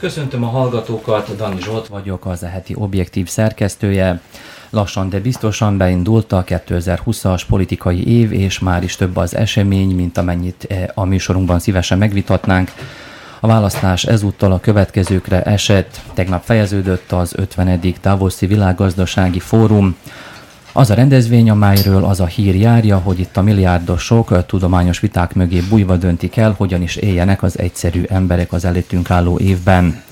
Köszöntöm a hallgatókat, Dani Zsolt vagyok, az eheti objektív szerkesztője. Lassan, de biztosan beindult a 2020-as politikai év, és már is több az esemény, mint amennyit eh, a műsorunkban szívesen megvitatnánk. A választás ezúttal a következőkre esett. Tegnap fejeződött az 50. Davoszi Világgazdasági Fórum. Az a rendezvény, amelyről az a hír járja, hogy itt a milliárdosok tudományos viták mögé bújva döntik el, hogyan is éljenek az egyszerű emberek az előttünk álló évben.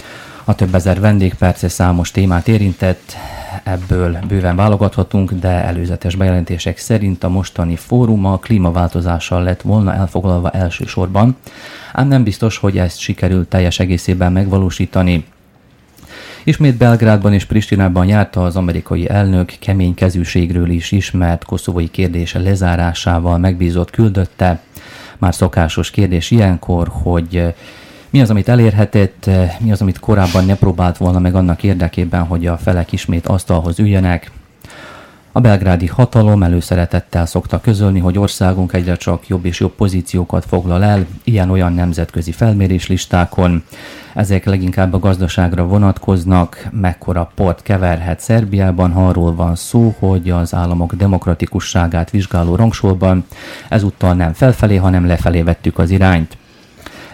A több ezer vendég persze számos témát érintett, ebből bőven válogathatunk, de előzetes bejelentések szerint a mostani fórum a klímaváltozással lett volna elfoglalva elsősorban, ám nem biztos, hogy ezt sikerült teljes egészében megvalósítani. Ismét Belgrádban és Pristinában járta az amerikai elnök kemény kezűségről is ismert koszovói kérdése lezárásával megbízott küldötte. Már szokásos kérdés ilyenkor, hogy eh, mi az, amit elérhetett, eh, mi az, amit korábban ne próbált volna meg annak érdekében, hogy a felek ismét asztalhoz üljenek. A belgrádi hatalom előszeretettel szokta közölni, hogy országunk egyre csak jobb és jobb pozíciókat foglal el ilyen-olyan nemzetközi felméréslistákon. Ezek leginkább a gazdaságra vonatkoznak, mekkora port keverhet Szerbiában, ha arról van szó, hogy az államok demokratikusságát vizsgáló rangsorban ezúttal nem felfelé, hanem lefelé vettük az irányt.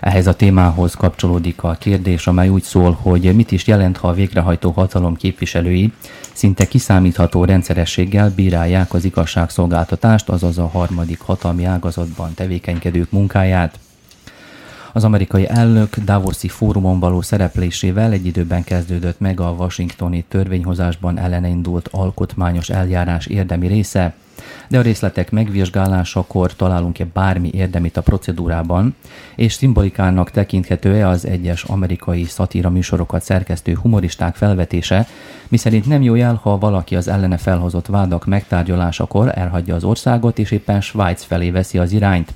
Ehhez a témához kapcsolódik a kérdés, amely úgy szól, hogy mit is jelent, ha a végrehajtó hatalom képviselői szinte kiszámítható rendszerességgel bírálják az igazságszolgáltatást, azaz a harmadik hatalmi ágazatban tevékenykedők munkáját. Az amerikai elnök Davoszi fórumon való szereplésével egy időben kezdődött meg a washingtoni törvényhozásban ellene indult alkotmányos eljárás érdemi része, de a részletek megvizsgálásakor találunk-e bármi érdemit a procedúrában, és szimbolikának tekinthető-e az egyes amerikai szatíra műsorokat szerkesztő humoristák felvetése, miszerint nem jó jel, ha valaki az ellene felhozott vádak megtárgyalásakor elhagyja az országot, és éppen Svájc felé veszi az irányt.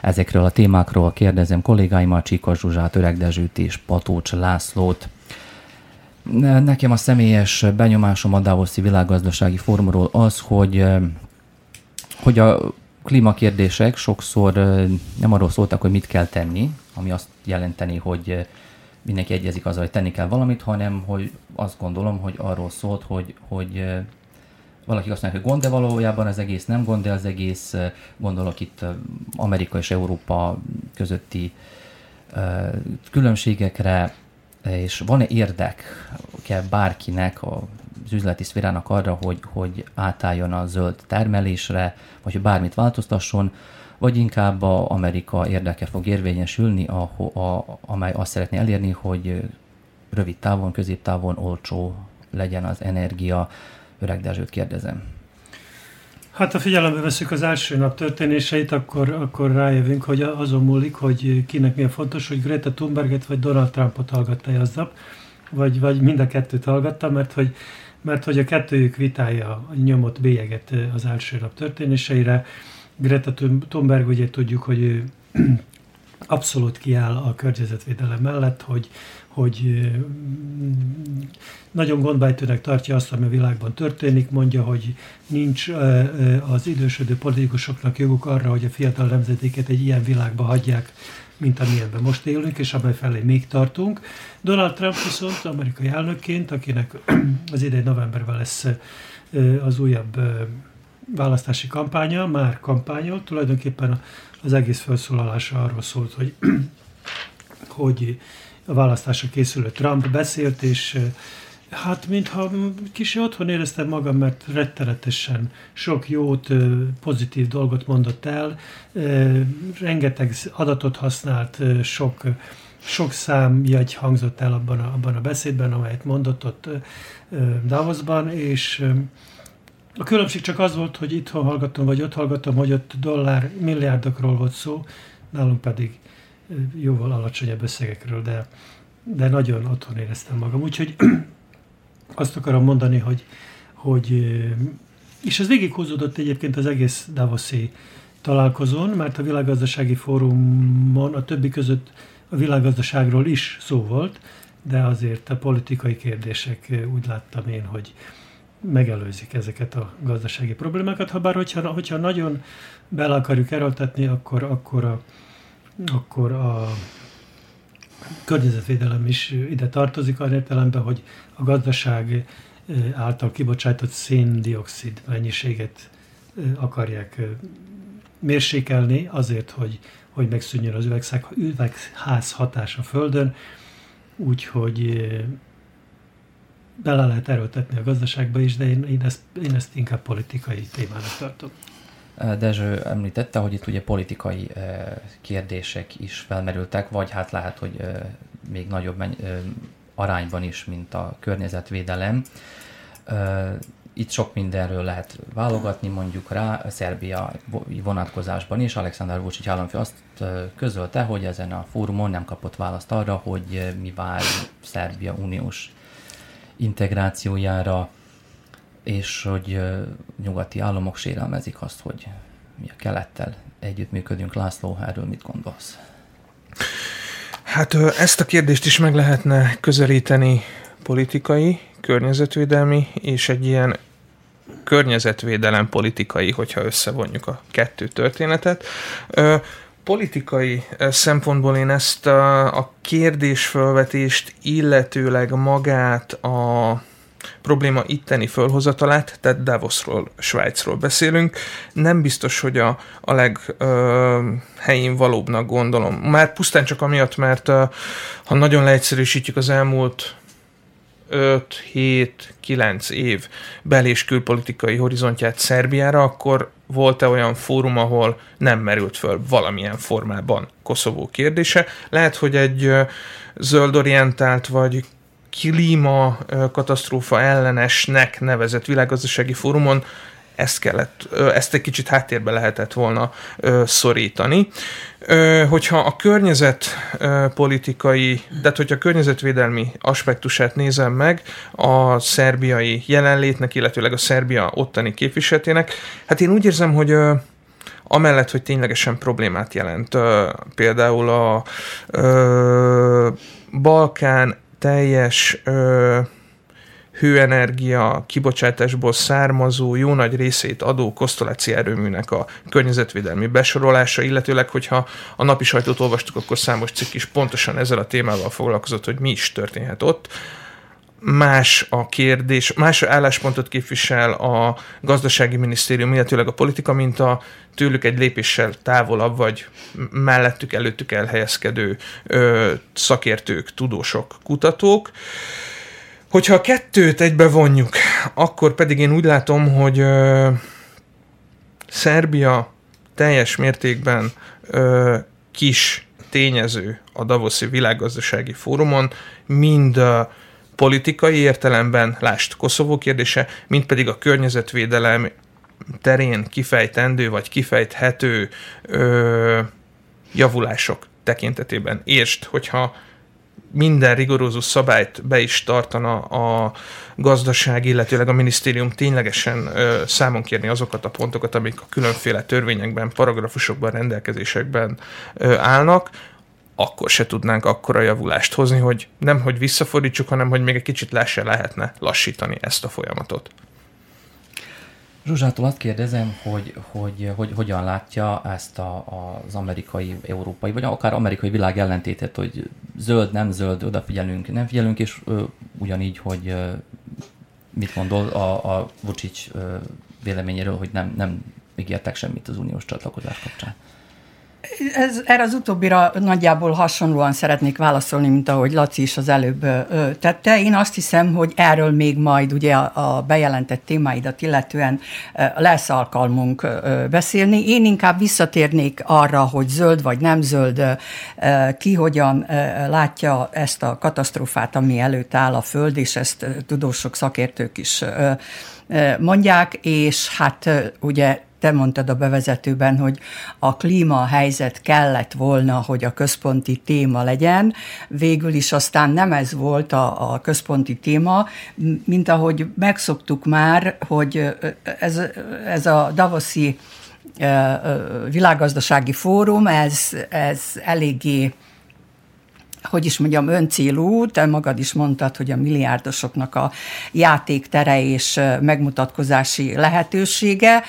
Ezekről a témákról kérdezem kollégáimat, Csíkos Zsuzsát, Öreg Dezsőt és Patócs Lászlót. Nekem a személyes benyomásom a Davoszi világgazdasági fórumról az, hogy, hogy a klímakérdések sokszor nem arról szóltak, hogy mit kell tenni, ami azt jelenteni, hogy mindenki egyezik azzal, hogy tenni kell valamit, hanem hogy azt gondolom, hogy arról szólt, hogy, hogy valaki azt mondja, hogy gond, de valójában az egész nem gond, de az egész, gondolok itt Amerika és Európa közötti különbségekre, és van-e kell bárkinek, az üzleti szférának arra, hogy, hogy átálljon a zöld termelésre, vagy hogy bármit változtasson, vagy inkább a Amerika érdeke fog érvényesülni, a, a, amely azt szeretné elérni, hogy rövid távon, középtávon olcsó legyen az energia. Öreg Dezsőt kérdezem. Hát ha figyelembe veszük az első nap történéseit, akkor, akkor rájövünk, hogy azon múlik, hogy kinek milyen fontos, hogy Greta Thunberget vagy Donald Trumpot hallgatta aznap, vagy, vagy mind a kettőt hallgatta, mert hogy, mert hogy a kettőjük vitája nyomott bélyeget az első nap történéseire. Greta Thunberg ugye tudjuk, hogy ő abszolút kiáll a környezetvédelem mellett, hogy, hogy nagyon gondbájtőnek tartja azt, ami a világban történik, mondja, hogy nincs az idősödő politikusoknak joguk arra, hogy a fiatal nemzetéket egy ilyen világba hagyják, mint amilyenben most élünk, és amely felé még tartunk. Donald Trump viszont amerikai elnökként, akinek az idei novemberben lesz az újabb választási kampánya, már kampányol, tulajdonképpen az egész felszólalása arról szólt, hogy, hogy a választásra készülő Trump beszélt, és hát mintha kicsi otthon éreztem magam, mert rettenetesen sok jót, pozitív dolgot mondott el, rengeteg adatot használt, sok, sok számjegy hangzott el abban a, abban a beszédben, amelyet mondott ott Davosban, és A különbség csak az volt, hogy itthon hallgattam, vagy ott hallgattam, hogy ott dollár milliárdokról volt szó, nálunk pedig jóval alacsonyabb összegekről, de, de nagyon otthon éreztem magam. Úgyhogy azt akarom mondani, hogy, hogy és ez végighúzódott egyébként az egész Davoszi találkozón, mert a világgazdasági fórumon a többi között a világgazdaságról is szó volt, de azért a politikai kérdések úgy láttam én, hogy megelőzik ezeket a gazdasági problémákat, ha bár hogyha, hogyha nagyon bele akarjuk erőltetni, akkor, akkor, a, akkor a környezetvédelem is ide tartozik, arra értelemben, hogy a gazdaság által kibocsátott széndiokszid mennyiséget akarják mérsékelni azért, hogy, hogy megszűnjön az üvegház hatás a Földön, úgyhogy bele lehet erőltetni a gazdaságba is, de én, én, ezt, én ezt inkább politikai témának tartom. Dezső említette, hogy itt ugye politikai kérdések is felmerültek, vagy hát lehet, hogy még nagyobb arányban is, mint a környezetvédelem. Itt sok mindenről lehet válogatni, mondjuk rá a Szerbia vonatkozásban is. Alexander Vucic államfő azt közölte, hogy ezen a fórumon nem kapott választ arra, hogy mi vár Szerbia uniós integrációjára, és hogy nyugati államok sérelmezik azt, hogy mi a kelettel együttműködünk. László, erről mit gondolsz? Hát ezt a kérdést is meg lehetne közelíteni politikai, környezetvédelmi és egy ilyen környezetvédelem politikai, hogyha összevonjuk a kettő történetet. Politikai szempontból én ezt a, a kérdésfelvetést, illetőleg magát a probléma itteni fölhozatalát, tehát Davosról, Svájcról beszélünk. Nem biztos, hogy a, a leghelyén valóbbnak gondolom. Már pusztán csak amiatt, mert a, ha nagyon leegyszerűsítjük az elmúlt 5-7-9 év bel- és külpolitikai horizontját Szerbiára, akkor volt-e olyan fórum, ahol nem merült föl valamilyen formában Koszovó kérdése. Lehet, hogy egy zöldorientált vagy klíma katasztrófa ellenesnek nevezett világgazdasági fórumon ezt kellett, ezt egy kicsit háttérbe lehetett volna szorítani. Hogyha a környezetpolitikai, de hogyha a környezetvédelmi aspektusát nézem meg a szerbiai jelenlétnek, illetőleg a Szerbia ottani képviseletének, hát én úgy érzem, hogy amellett, hogy ténylegesen problémát jelent. Például a Balkán teljes hőenergia kibocsátásból származó jó nagy részét adó kosztoláci erőműnek a környezetvédelmi besorolása, illetőleg, hogyha a napi sajtót olvastuk, akkor számos cikk is pontosan ezzel a témával foglalkozott, hogy mi is történhet ott más a kérdés, más álláspontot képvisel a gazdasági minisztérium, illetőleg a politika, mint a tőlük egy lépéssel távolabb, vagy mellettük, előttük elhelyezkedő ö, szakértők, tudósok, kutatók. Hogyha a kettőt egybe vonjuk, akkor pedig én úgy látom, hogy ö, Szerbia teljes mértékben ö, kis tényező a Davoszi világgazdasági fórumon, mind ö, politikai értelemben, lást Koszovó kérdése, mint pedig a környezetvédelem terén kifejtendő vagy kifejthető ö, javulások tekintetében. Értsd, hogyha minden rigorózus szabályt be is tartana a gazdaság, illetőleg a minisztérium ténylegesen ö, számon kérni azokat a pontokat, amik a különféle törvényekben, paragrafusokban, rendelkezésekben ö, állnak, akkor se tudnánk akkora javulást hozni, hogy nem, hogy visszafordítsuk, hanem hogy még egy kicsit lassan lehetne lassítani ezt a folyamatot. Zsuzsától azt kérdezem, hogy, hogy, hogy hogyan látja ezt a, az amerikai, európai, vagy akár amerikai világ ellentétet, hogy zöld, nem zöld, odafigyelünk, nem figyelünk, és ö, ugyanígy, hogy ö, mit gondol a, a Vucic véleményéről, hogy nem, nem ígértek semmit az uniós csatlakozás kapcsán. Ez, erre az utóbbira nagyjából hasonlóan szeretnék válaszolni, mint ahogy Laci is az előbb ö, tette. Én azt hiszem, hogy erről még majd ugye a, a bejelentett témáidat illetően ö, lesz alkalmunk ö, beszélni. Én inkább visszatérnék arra, hogy zöld vagy nem zöld, ö, ki hogyan ö, látja ezt a katasztrófát, ami előtt áll a Föld, és ezt tudósok, szakértők is ö, mondják, és hát ugye te mondtad a bevezetőben, hogy a klímahelyzet kellett volna, hogy a központi téma legyen. Végül is aztán nem ez volt a, a központi téma, mint ahogy megszoktuk már, hogy ez, ez a Davoszi világgazdasági fórum, ez, ez eléggé hogy is mondjam, öncélú, te magad is mondtad, hogy a milliárdosoknak a játéktere és megmutatkozási lehetősége.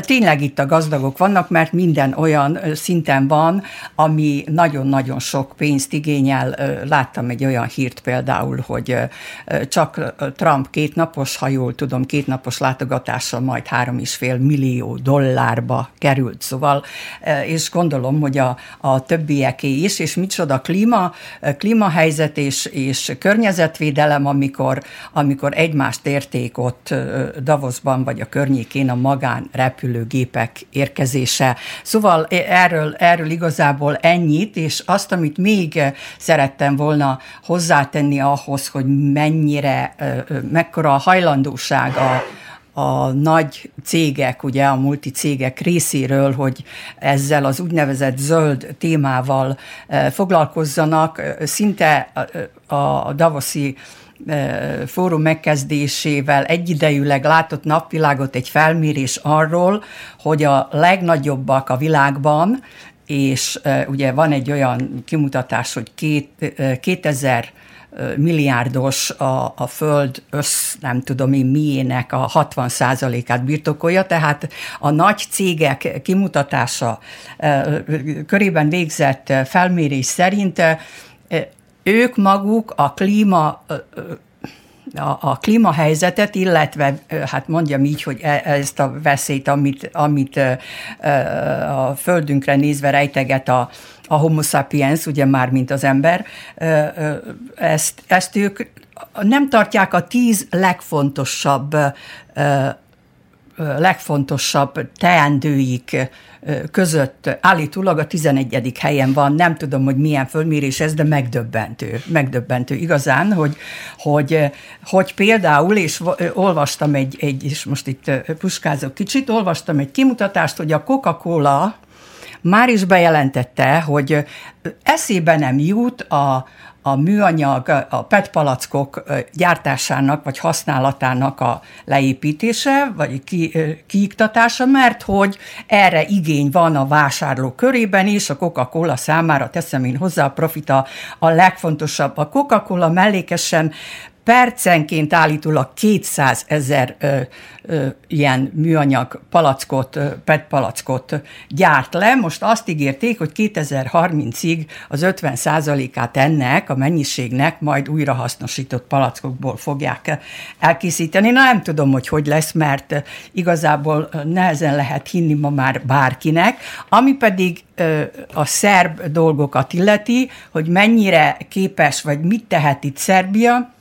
Tényleg itt a gazdagok vannak, mert minden olyan szinten van, ami nagyon-nagyon sok pénzt igényel. Láttam egy olyan hírt például, hogy csak Trump kétnapos, ha jól tudom, kétnapos látogatással majd három és fél millió dollárba került. Szóval, és gondolom, hogy a, a többieké is, és micsoda klíma, klímahelyzet és, és környezetvédelem, amikor, amikor egymást érték ott Davosban vagy a környékén a magán repülőgépek érkezése. Szóval erről, erről igazából ennyit, és azt, amit még szerettem volna hozzátenni ahhoz, hogy mennyire, mekkora a hajlandóság a, a nagy cégek, ugye a multicégek részéről, hogy ezzel az úgynevezett zöld témával eh, foglalkozzanak. Szinte a Davoszi eh, fórum megkezdésével egyidejűleg látott napvilágot egy felmérés arról, hogy a legnagyobbak a világban, és eh, ugye van egy olyan kimutatás, hogy két, 2000 milliárdos a, a föld össz, nem tudom én miének a 60 át birtokolja, tehát a nagy cégek kimutatása körében végzett felmérés szerint ők maguk a klíma a, a klímahelyzetet, illetve hát mondjam így, hogy e, ezt a veszélyt, amit, amit a földünkre nézve rejteget a, a homo sapiens, ugye már mint az ember, ezt, ezt ők nem tartják a tíz legfontosabb legfontosabb teendőik között állítólag a 11. helyen van, nem tudom, hogy milyen fölmérés ez, de megdöbbentő, megdöbbentő igazán, hogy, hogy, hogy például, és olvastam egy, egy, és most itt puskázok kicsit, olvastam egy kimutatást, hogy a Coca-Cola már is bejelentette, hogy eszébe nem jut a, a műanyag, a PET palackok gyártásának vagy használatának a leépítése, vagy ki, kiiktatása, mert hogy erre igény van a vásárló körében is, a Coca-Cola számára teszem én hozzá a profita a legfontosabb. A Coca-Cola mellékesen percenként állítólag 200 ezer ilyen műanyag palackot, PET palackot gyárt le. Most azt ígérték, hogy 2030-ig az 50 át ennek a mennyiségnek majd újrahasznosított palackokból fogják elkészíteni. Na nem tudom, hogy hogy lesz, mert igazából nehezen lehet hinni ma már bárkinek. Ami pedig a szerb dolgokat illeti, hogy mennyire képes, vagy mit tehet itt Szerbia,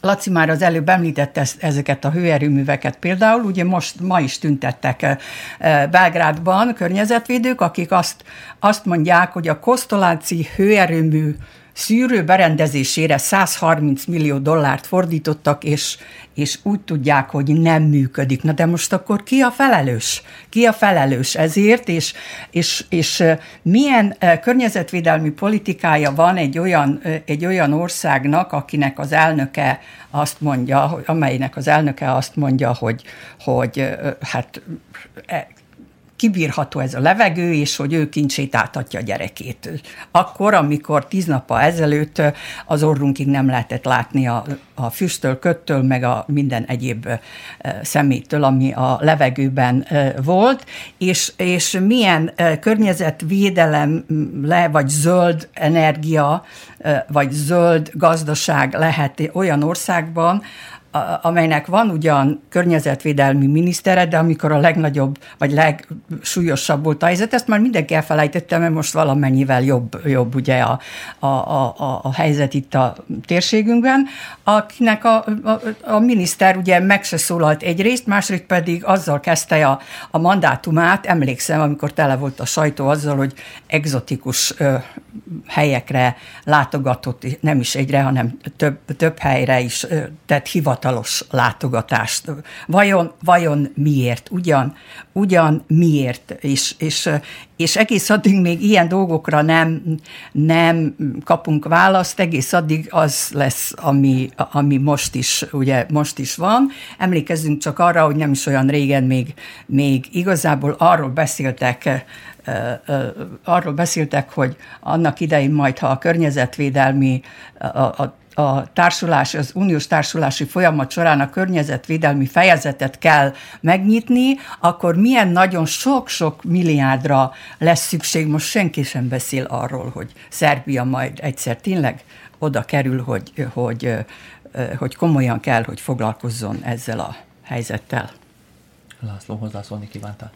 Laci már az előbb említette ezeket a hőerőműveket. Például, ugye most ma is tüntettek eh, Belgrádban környezetvédők, akik azt, azt mondják, hogy a Kosztoláci hőerőmű szűrő berendezésére 130 millió dollárt fordítottak, és, és úgy tudják, hogy nem működik. Na de most akkor ki a felelős? Ki a felelős ezért, és, és, és milyen környezetvédelmi politikája van egy olyan, egy olyan országnak, akinek az elnöke azt mondja, amelynek az elnöke azt mondja, hogy, hogy hát e, kibírható ez a levegő, és hogy ő kincsét átadja a gyerekét. Akkor, amikor tíz nappal ezelőtt az orrunkig nem lehetett látni a, a füsttől, köttől, meg a minden egyéb szemétől, ami a levegőben volt, és, és milyen környezetvédelem le, vagy zöld energia, vagy zöld gazdaság lehet olyan országban, amelynek van ugyan környezetvédelmi minisztere, de amikor a legnagyobb, vagy legsúlyosabb volt a helyzet, ezt már mindenki elfelejtette, mert most valamennyivel jobb, jobb ugye a, a, a, a helyzet itt a térségünkben, akinek a, a, a miniszter ugye meg se szólalt egyrészt, másrészt pedig azzal kezdte a, a mandátumát, emlékszem, amikor tele volt a sajtó azzal, hogy egzotikus ö, helyekre látogatott, nem is egyre, hanem több, több helyre is ö, tett hivatalos látogatást. Vajon, vajon miért? Ugyan, ugyan miért? És, és, és egész addig még ilyen dolgokra nem, nem kapunk választ, egész addig az lesz, ami, ami most, is, ugye, most is van. Emlékezzünk csak arra, hogy nem is olyan régen még, még igazából arról beszéltek arról beszéltek, hogy annak idején majd, ha a környezetvédelmi, a, a a társulás, az uniós társulási folyamat során a környezetvédelmi fejezetet kell megnyitni, akkor milyen nagyon sok-sok milliárdra lesz szükség. Most senki sem beszél arról, hogy Szerbia majd egyszer tényleg oda kerül, hogy, hogy, hogy komolyan kell, hogy foglalkozzon ezzel a helyzettel. László, hozzászólni kívántál?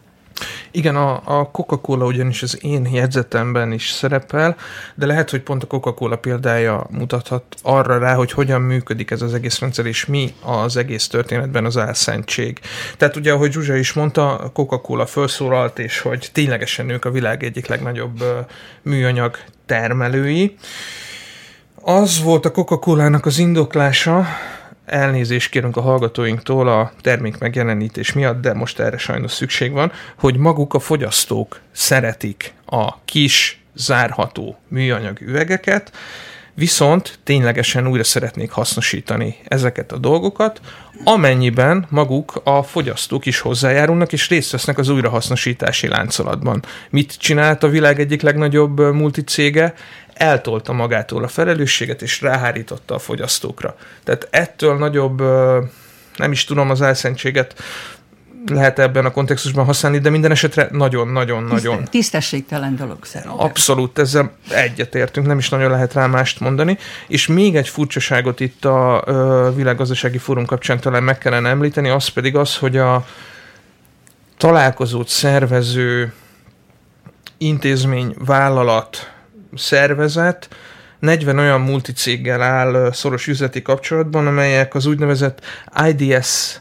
Igen, a, a Coca-Cola ugyanis az én jegyzetemben is szerepel, de lehet, hogy pont a Coca-Cola példája mutathat arra rá, hogy hogyan működik ez az egész rendszer, és mi az egész történetben az álszentség. Tehát ugye, ahogy Zsuzsa is mondta, Coca-Cola felszólalt, és hogy ténylegesen ők a világ egyik legnagyobb műanyag termelői. Az volt a Coca-Cola-nak az indoklása, elnézést kérünk a hallgatóinktól a termék megjelenítés miatt, de most erre sajnos szükség van, hogy maguk a fogyasztók szeretik a kis, zárható műanyag üvegeket, viszont ténylegesen újra szeretnék hasznosítani ezeket a dolgokat, amennyiben maguk a fogyasztók is hozzájárulnak és részt vesznek az újrahasznosítási láncolatban. Mit csinált a világ egyik legnagyobb multicége? Eltolta magától a felelősséget, és ráhárította a fogyasztókra. Tehát ettől nagyobb, nem is tudom az elszentséget, lehet ebben a kontextusban használni, de minden esetre nagyon-nagyon-nagyon... Tisztességtelen dolog szerintem. Abszolút, ezzel egyetértünk, nem is nagyon lehet rá mást mondani. És még egy furcsaságot itt a világgazdasági fórum kapcsán talán meg kellene említeni, az pedig az, hogy a találkozót szervező intézmény, vállalat, szervezet 40 olyan multicéggel áll szoros üzleti kapcsolatban, amelyek az úgynevezett IDS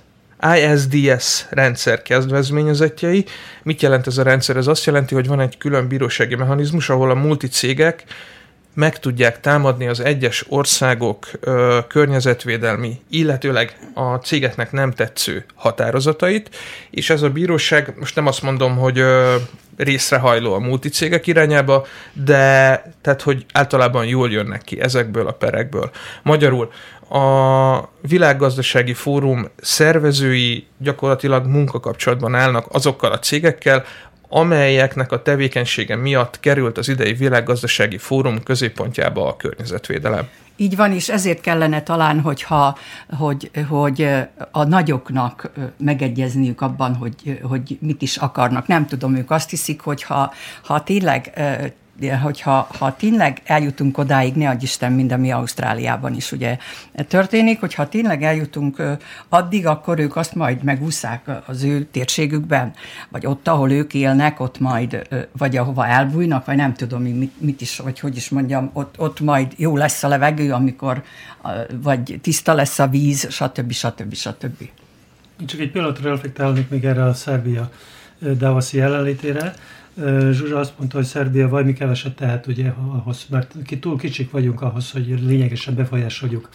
ISDS rendszer kezdvezményezetjei. Mit jelent ez a rendszer? Ez azt jelenti, hogy van egy külön bírósági mechanizmus, ahol a multicégek meg tudják támadni az egyes országok ö, környezetvédelmi, illetőleg a cégeknek nem tetsző határozatait, és ez a bíróság, most nem azt mondom, hogy ö, részrehajló a multicégek irányába, de tehát, hogy általában jól jönnek ki ezekből a perekből. Magyarul a világgazdasági fórum szervezői gyakorlatilag munkakapcsolatban állnak azokkal a cégekkel, amelyeknek a tevékenysége miatt került az idei világgazdasági fórum középpontjába a környezetvédelem. Így van, és ezért kellene talán, hogyha, hogy, hogy a nagyoknak megegyezniük abban, hogy, hogy mit is akarnak. Nem tudom, ők azt hiszik, hogy ha, ha tényleg hogyha ha tényleg eljutunk odáig, ne adj Isten, mind ami Ausztráliában is ugye történik, hogyha tényleg eljutunk addig, akkor ők azt majd megúszák az ő térségükben, vagy ott, ahol ők élnek, ott majd, vagy ahova elbújnak, vagy nem tudom, mit, mit is, vagy hogy is mondjam, ott, ott majd jó lesz a levegő, amikor, vagy tiszta lesz a víz, stb. stb. stb. Csak egy pillanatra reflektálnék még erre a Szerbia Davoszi jelenlétére. Zsuzsa azt mondta, hogy Szerbia valami keveset tehet, ugye, ahhoz, mert ki túl kicsik vagyunk ahhoz, hogy lényegesen befolyásoljuk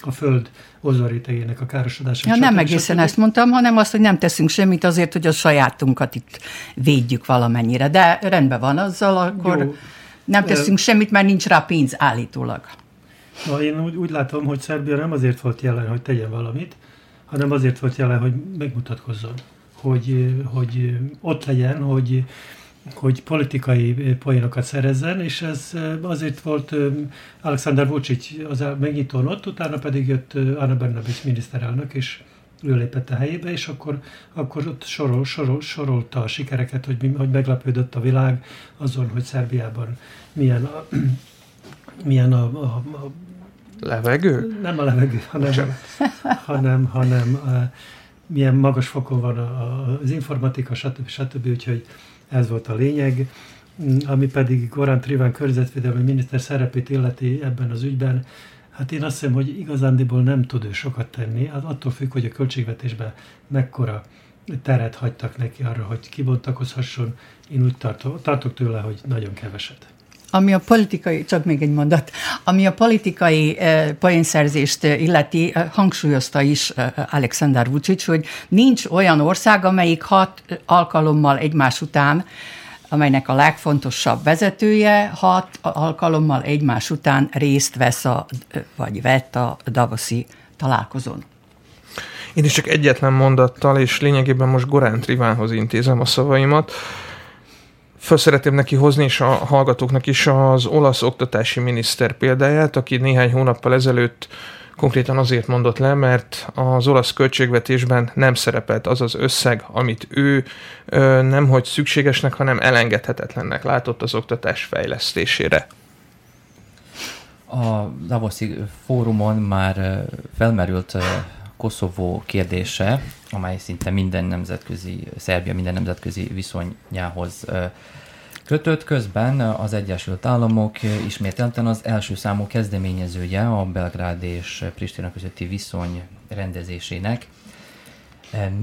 a föld ozonrétegének a károsodását. Ja, nem egészen ezt mondtam, hanem azt, hogy nem teszünk semmit azért, hogy a sajátunkat itt védjük valamennyire. De rendben van azzal, akkor Jó. nem teszünk uh, semmit, mert nincs rá pénz állítólag. Na, én úgy, úgy látom, hogy Szerbia nem azért volt jelen, hogy tegyen valamit, hanem azért volt jelen, hogy megmutatkozzon. Hogy, hogy ott legyen, hogy hogy politikai poénokat szerezzen, és ez azért volt Alexander Vucic az megnyitón ott, utána pedig jött Anna Bernabic miniszterelnök, és ő lépett a helyébe, és akkor, akkor ott sorol, sorol, sorolta a sikereket, hogy, hogy meglepődött a világ azon, hogy Szerbiában milyen a, milyen a, a, a Levegő? Nem a levegő, hanem, hanem, hanem uh, milyen magas fokon van a, a, az informatika, stb. stb. Úgyhogy ez volt a lényeg. Ami pedig Gorán Triván környezetvédelmi miniszter szerepét illeti ebben az ügyben, hát én azt hiszem, hogy igazándiból nem tud ő sokat tenni, hát attól függ, hogy a költségvetésben mekkora teret hagytak neki arra, hogy kibontakozhasson. Én úgy tartok, tartok tőle, hogy nagyon keveset. Ami a politikai, csak még egy mondat, ami a politikai eh, poénszerzést illeti, eh, hangsúlyozta is eh, Alexander Vucic, hogy nincs olyan ország, amelyik hat alkalommal egymás után amelynek a legfontosabb vezetője hat alkalommal egymás után részt vesz, a, vagy vett a Davoszi találkozón. Én is csak egyetlen mondattal, és lényegében most Gorán Trivánhoz intézem a szavaimat. Föl szeretném neki hozni, és a hallgatóknak is az olasz oktatási miniszter példáját, aki néhány hónappal ezelőtt konkrétan azért mondott le, mert az olasz költségvetésben nem szerepelt az az összeg, amit ő nem hogy szükségesnek, hanem elengedhetetlennek látott az oktatás fejlesztésére. A Davoszi fórumon már felmerült Koszovó kérdése, amely szinte minden nemzetközi, Szerbia minden nemzetközi viszonyához kötött. Közben az Egyesült Államok ismételten az első számú kezdeményezője a Belgrád és Pristina közötti viszony rendezésének.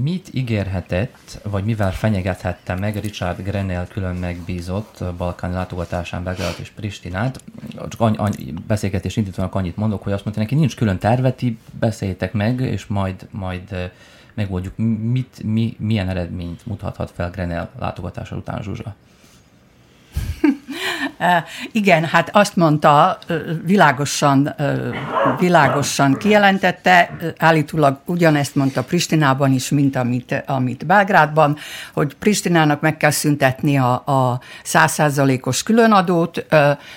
Mit ígérhetett, vagy mivel fenyegethette meg Richard Grenell külön megbízott Balkán látogatásán Belgrád és Pristinát? Csak any, any, beszélgetés indítanak annyit mondok, hogy azt mondta neki, nincs külön terveti, beszéljétek meg, és majd, majd megoldjuk, mit, mi, milyen eredményt mutathat fel Grenell látogatása után Zsuzsa. Igen, hát azt mondta, világosan, világosan kijelentette, állítólag ugyanezt mondta Pristinában is, mint amit, amit Belgrádban, hogy Pristinának meg kell szüntetni a, a százszázalékos különadót,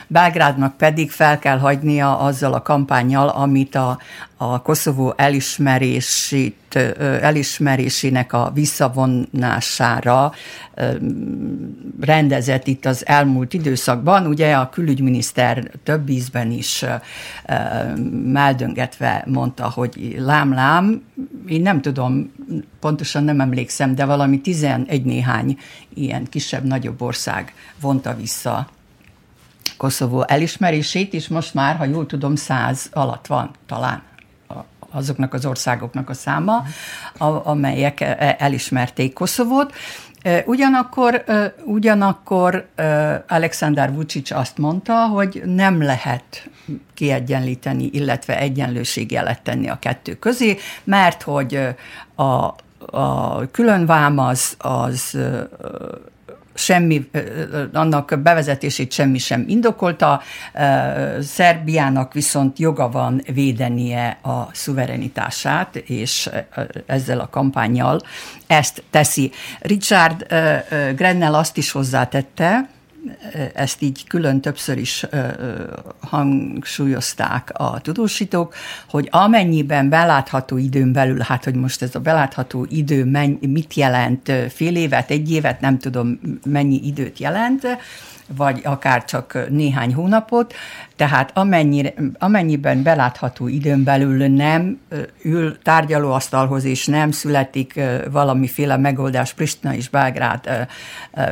Belgrádnak pedig fel kell hagynia azzal a kampányjal, amit a, a Koszovó elismerését, elismerésének a visszavonására rendezett itt az elmúlt időszakban. Ugye a külügyminiszter több ízben is meldöngetve mondta, hogy lám-lám, én nem tudom, pontosan nem emlékszem, de valami 11 néhány ilyen kisebb-nagyobb ország vonta vissza Koszovó elismerését, és most már, ha jól tudom, száz alatt van talán azoknak az országoknak a száma, amelyek e, e, elismerték Koszovót. E, ugyanakkor, ugyanakkor Alexander Vucic azt mondta, hogy nem lehet kiegyenlíteni, illetve egyenlőségjelet tenni a kettő közé, mert hogy a, a különvám az, az semmi, annak bevezetését semmi sem indokolta, Szerbiának viszont joga van védenie a szuverenitását, és ezzel a kampányjal ezt teszi. Richard Grennel azt is hozzátette, ezt így külön többször is hangsúlyozták a tudósítók, hogy amennyiben belátható időn belül, hát hogy most ez a belátható idő menny, mit jelent, fél évet, egy évet, nem tudom mennyi időt jelent, vagy akár csak néhány hónapot, tehát amennyire, amennyiben belátható időn belül nem ül tárgyalóasztalhoz, és nem születik valamiféle megoldás Pristina és Belgrád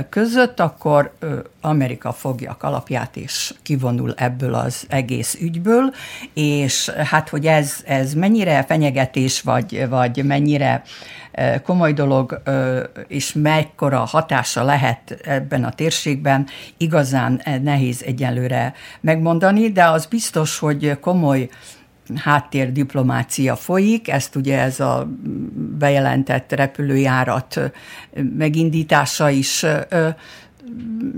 között, akkor Amerika fogja a kalapját, és kivonul ebből az egész ügyből, és hát, hogy ez, ez mennyire fenyegetés, vagy, vagy mennyire komoly dolog, és mekkora hatása lehet ebben a térségben, igazán nehéz egyelőre megmondani, de az biztos, hogy komoly háttérdiplomácia folyik, ezt ugye ez a bejelentett repülőjárat megindítása is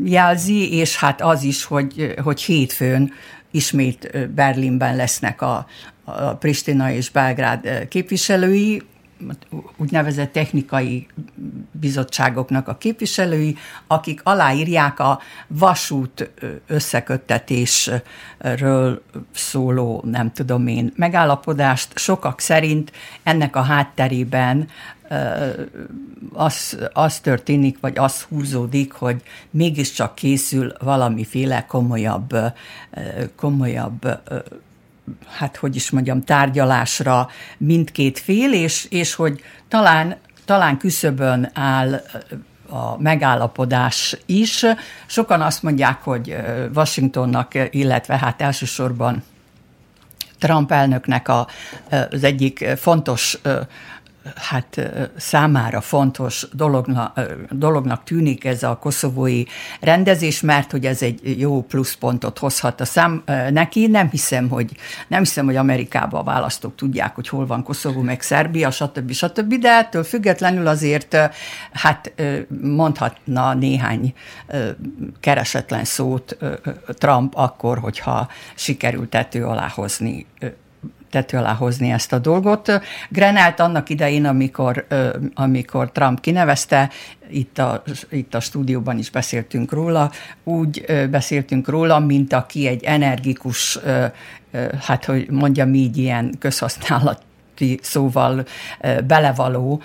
jelzi, és hát az is, hogy, hogy hétfőn ismét Berlinben lesznek a, a Pristina és Belgrád képviselői, úgynevezett technikai bizottságoknak a képviselői, akik aláírják a vasút összeköttetésről szóló, nem tudom én, megállapodást. Sokak szerint ennek a hátterében az, az történik, vagy az húzódik, hogy mégiscsak készül valamiféle komolyabb, komolyabb hát hogy is mondjam, tárgyalásra mindkét fél, és, és hogy talán, talán küszöbön áll a megállapodás is. Sokan azt mondják, hogy Washingtonnak, illetve hát elsősorban Trump elnöknek a, az egyik fontos hát számára fontos dologna, dolognak tűnik ez a koszovói rendezés, mert hogy ez egy jó pluszpontot hozhat a szám neki. Nem hiszem, hogy, nem hiszem, hogy Amerikában a választók tudják, hogy hol van Koszovó, meg Szerbia, stb. stb. De ettől függetlenül azért hát mondhatna néhány keresetlen szót Trump akkor, hogyha sikerült tető alá hozni tető alá hozni ezt a dolgot. Grenált annak idején, amikor, amikor Trump kinevezte, itt a, itt a stúdióban is beszéltünk róla, úgy beszéltünk róla, mint aki egy energikus, hát hogy mondjam így, ilyen közhasználat közötti szóval belevaló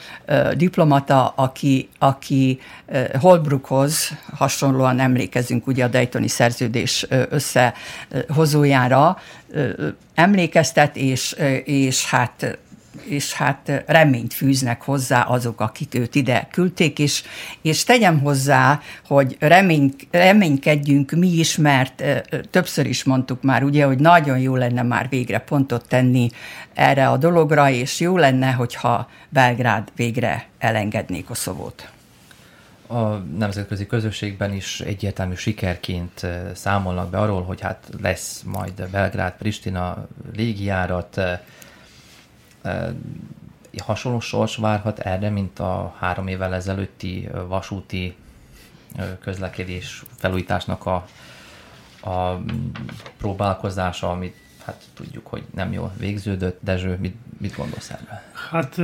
diplomata, aki, aki Holbrookhoz hasonlóan emlékezünk ugye a Daytoni szerződés összehozójára, emlékeztet, és, és hát és hát reményt fűznek hozzá azok, akik őt ide küldték, és, és tegyem hozzá, hogy remény, reménykedjünk mi is, mert többször is mondtuk már, ugye, hogy nagyon jó lenne már végre pontot tenni erre a dologra, és jó lenne, hogyha Belgrád végre elengedné Koszovót. A nemzetközi közösségben is egyértelmű sikerként számolnak be arról, hogy hát lesz majd Belgrád-Pristina légijárat, hasonló sors várhat erre, mint a három évvel ezelőtti vasúti közlekedés felújításnak a, a próbálkozása, amit hát tudjuk, hogy nem jól végződött. Dezső, mit, mit gondolsz erről? Hát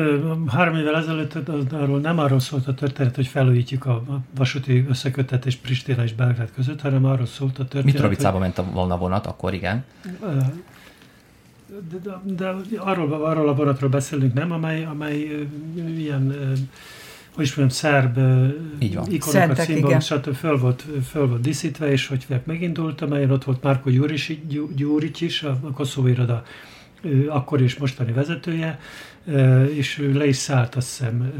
három évvel ezelőtt arról nem arról szólt a történet, hogy felújítjuk a vasúti összekötetés Pristina és Belgrád között, hanem arról szólt a történet, Mitrovicába hogy... ment volna vonat, akkor igen de, de, de arról, arról a vonatról beszélünk, nem, amely, amely ilyen hogy is mondjam, szerb ikonokat, szimbólum, stb. Föl volt, föl volt díszítve, és hogy megindult, amelyen ott volt Márko Gyurics is, a Koszovó iroda akkor és mostani vezetője, és ő le is szállt, azt hiszem,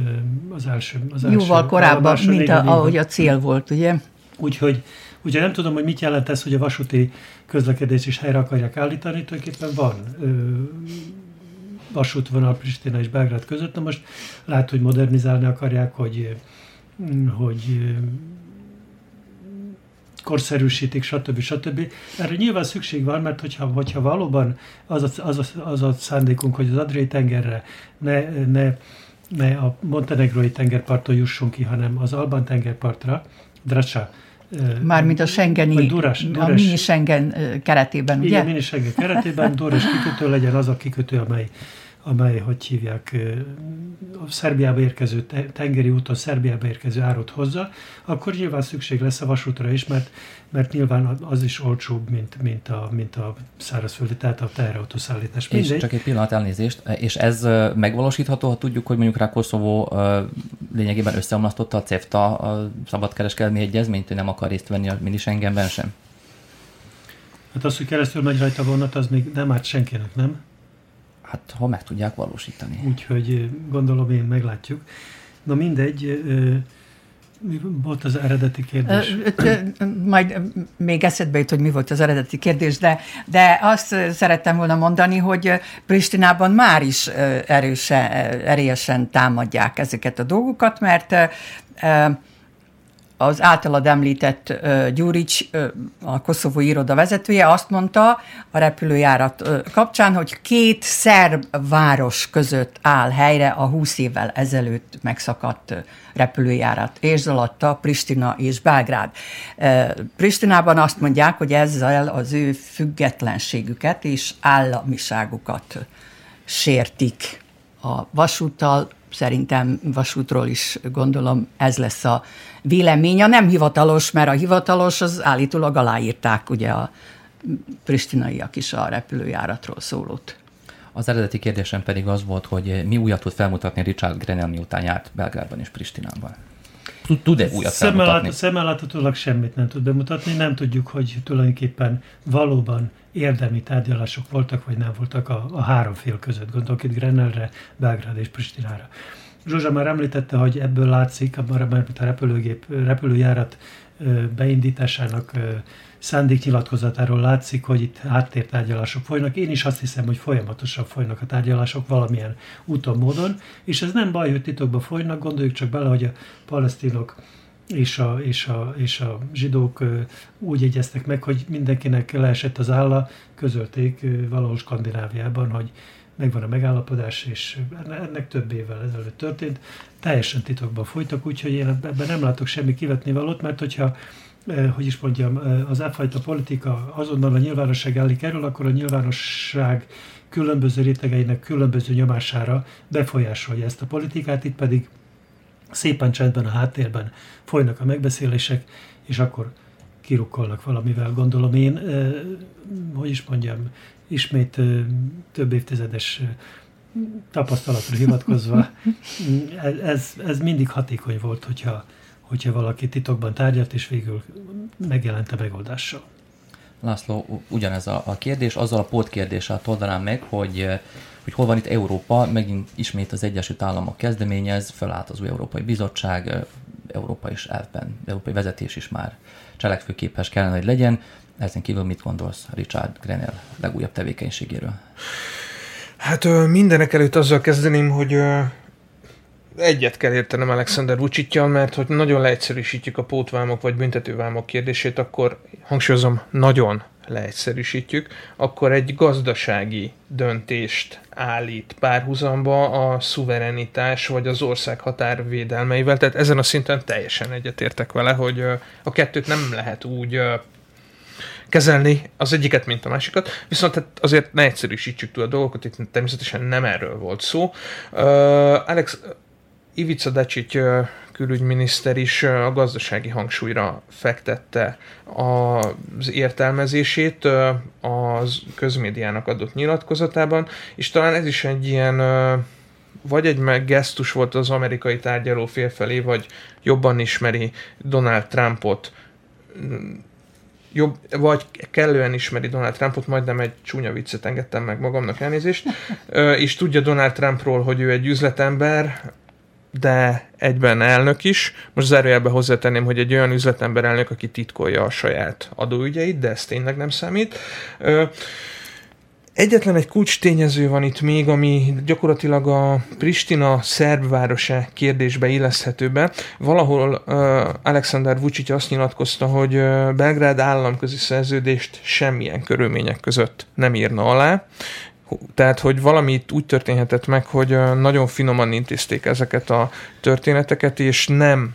az első... Az Jóval első, korábban, mint a, ahogy a cél volt, ugye? Úgyhogy Ugye nem tudom, hogy mit jelent ez, hogy a vasúti közlekedés is helyre akarják állítani, tulajdonképpen van vasútvonal Pristina és Belgrád között, na most lehet, hogy modernizálni akarják, hogy, hogy korszerűsítik, stb. stb. Erre nyilván szükség van, mert hogyha, hogyha valóban az a, az, a, az a szándékunk, hogy az Adriai tengerre ne, ne, ne a montenegrói tengerparton jusson ki, hanem az Albán tengerpartra, Dracsa Mármint a Schengeni, Duras, Duras, a mini Schengen keretében, ugye? Igen, mini Schengen keretében Duras kikötő legyen az a kikötő, amely amely, hogy hívják, a Szerbiába érkező, tengeri úton Szerbiába érkező árut hozza, akkor nyilván szükség lesz a vasútra is, mert, mert nyilván az is olcsóbb, mint, mint, a, mint a szárazföldi, tehát a teherautószállítás. És csak egy pillanat elnézést, és ez megvalósítható, ha tudjuk, hogy mondjuk rá Koszovó lényegében összeomlasztotta a CEFTA a szabadkereskedelmi egyezményt, hogy nem akar részt venni a mini Schengenben sem? Hát az, hogy keresztül megy rajta vonat, az még nem árt senkinek, nem? Hát ha meg tudják valósítani. Úgyhogy gondolom én meglátjuk. Na mindegy, mi volt az eredeti kérdés? Majd még eszedbe jut, hogy mi volt az eredeti kérdés, de, de azt szerettem volna mondani, hogy Pristinában már is erősen, erélyesen támadják ezeket a dolgokat, mert az általad említett Gyurics, a koszovó iroda vezetője azt mondta a repülőjárat kapcsán, hogy két szerb város között áll helyre a 20 évvel ezelőtt megszakadt repülőjárat. És alatta Pristina és Belgrád. Pristinában azt mondják, hogy ezzel az ő függetlenségüket és államiságukat sértik a vasúttal, szerintem vasútról is gondolom ez lesz a véleménye. Nem hivatalos, mert a hivatalos az állítólag aláírták ugye a pristinaiak is a repülőjáratról szólót. Az eredeti kérdésem pedig az volt, hogy mi újat tud felmutatni Richard Grenell miután járt Belgrádban és Pristinában. Tud-e újat felmutatni? Szemmellátatólag semmit nem tud bemutatni, nem tudjuk, hogy tulajdonképpen valóban érdemi tárgyalások voltak, vagy nem voltak a, a három fél között. Gondolok itt Grenelre, Belgrád és Pristinára. Zsuzsa már említette, hogy ebből látszik, abban a repülőgép, repülőjárat beindításának szándéknyilatkozatáról látszik, hogy itt háttértárgyalások folynak. Én is azt hiszem, hogy folyamatosan folynak a tárgyalások valamilyen úton, módon, és ez nem baj, hogy titokban folynak, gondoljuk csak bele, hogy a palesztinok és a, és a, és a zsidók úgy egyeztek meg, hogy mindenkinek leesett az álla, közölték valahol Skandináviában, hogy megvan a megállapodás, és ennek több évvel ezelőtt történt. Teljesen titokban folytak, úgyhogy én ebben nem látok semmi kivetni valót, mert hogyha hogy is mondjam, az e fajta politika azonnal a nyilvánosság elé kerül, akkor a nyilvánosság különböző rétegeinek különböző nyomására befolyásolja ezt a politikát, itt pedig szépen csendben a háttérben folynak a megbeszélések, és akkor kirukkolnak valamivel, gondolom én, hogy is mondjam, ismét több évtizedes tapasztalatra hivatkozva, ez, ez mindig hatékony volt, hogyha, hogyha valaki titokban tárgyalt, és végül megjelent a megoldással. László, ugyanez a, a kérdés, azzal a pótkérdéssel toldanám meg, hogy, hogy hol van itt Európa, megint ismét az Egyesült Államok kezdeményez, felállt az új Európai Bizottság, Európa is elvben, európai vezetés is már cselekvőképes kellene, hogy legyen. Ezen kívül mit gondolsz Richard Grenell legújabb tevékenységéről? Hát mindenek előtt azzal kezdeném, hogy egyet kell értenem Alexander Vucicjal, mert hogy nagyon leegyszerűsítjük a pótvámok vagy büntetővámok kérdését, akkor hangsúlyozom, nagyon leegyszerűsítjük, akkor egy gazdasági döntést állít párhuzamba a szuverenitás vagy az ország határvédelmeivel. Tehát ezen a szinten teljesen egyetértek vele, hogy a kettőt nem lehet úgy kezelni az egyiket, mint a másikat, viszont hát azért ne egyszerűsítsük túl a dolgokat, itt természetesen nem erről volt szó. Uh, Alex Ivica Dacsics külügyminiszter is a gazdasági hangsúlyra fektette az értelmezését az közmédiának adott nyilatkozatában, és talán ez is egy ilyen vagy egy meg gesztus volt az amerikai tárgyaló fél felé, vagy jobban ismeri Donald Trumpot, jobb, vagy kellően ismeri Donald Trumpot, majdnem egy csúnya viccet engedtem meg magamnak elnézést, és tudja Donald Trumpról, hogy ő egy üzletember, de egyben elnök is. Most zárójelben hozzátenném, hogy egy olyan üzletember elnök, aki titkolja a saját adóügyeit, de ez tényleg nem számít. Egyetlen egy kulcs tényező van itt még, ami gyakorlatilag a Pristina szerb kérdésbe illeszthető be. Valahol uh, Alexander Vucic azt nyilatkozta, hogy uh, Belgrád államközi szerződést semmilyen körülmények között nem írna alá, tehát, hogy valami úgy történhetett meg, hogy nagyon finoman intézték ezeket a történeteket, és nem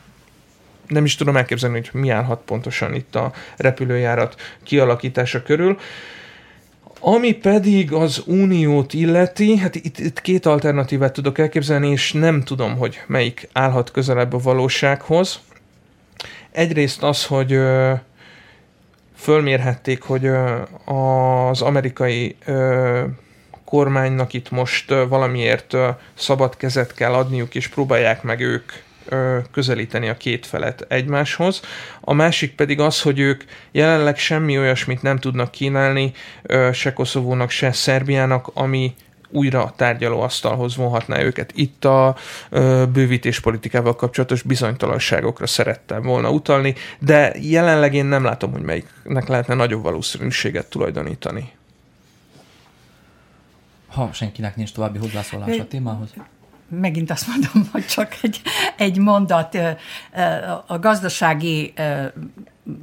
nem is tudom elképzelni, hogy mi állhat pontosan itt a repülőjárat kialakítása körül. Ami pedig az uniót illeti, hát itt, itt két alternatívát tudok elképzelni, és nem tudom, hogy melyik állhat közelebb a valósághoz. Egyrészt az, hogy ö, fölmérhették, hogy ö, az amerikai ö, kormánynak itt most valamiért szabad kezet kell adniuk, és próbálják meg ők közelíteni a két felet egymáshoz. A másik pedig az, hogy ők jelenleg semmi olyasmit nem tudnak kínálni se Koszovónak, se Szerbiának, ami újra tárgyaló asztalhoz vonhatná őket. Itt a ö, bővítéspolitikával kapcsolatos bizonytalanságokra szerettem volna utalni, de jelenleg én nem látom, hogy melyiknek lehetne nagyobb valószínűséget tulajdonítani ha senkinek nincs további hozzászólás a témához. Megint azt mondom, hogy csak egy, egy mondat. A gazdasági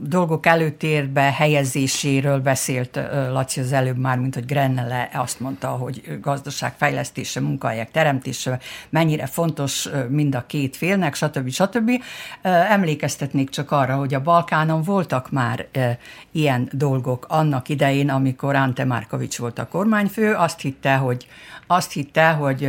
dolgok előtérbe helyezéséről beszélt Laci az előbb már, mint hogy Grennele azt mondta, hogy gazdaságfejlesztése, munkahelyek teremtése mennyire fontos mind a két félnek, stb. stb. Emlékeztetnék csak arra, hogy a Balkánon voltak már ilyen dolgok annak idején, amikor Ante Márkovics volt a kormányfő, azt hitte, hogy, azt hitte, hogy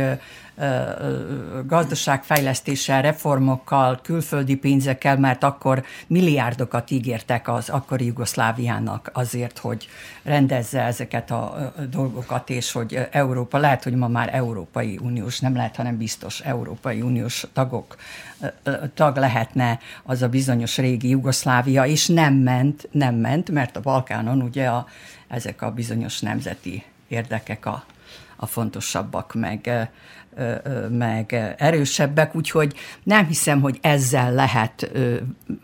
gazdaságfejlesztéssel, reformokkal, külföldi pénzekkel, mert akkor milliárdokat ígértek az akkori Jugoszláviának azért, hogy rendezze ezeket a dolgokat, és hogy Európa, lehet, hogy ma már Európai Uniós, nem lehet, hanem biztos Európai Uniós tagok, tag lehetne az a bizonyos régi Jugoszlávia, és nem ment, nem ment, mert a Balkánon ugye a, ezek a bizonyos nemzeti érdekek a, a fontosabbak, meg, meg erősebbek, úgyhogy nem hiszem, hogy ezzel lehet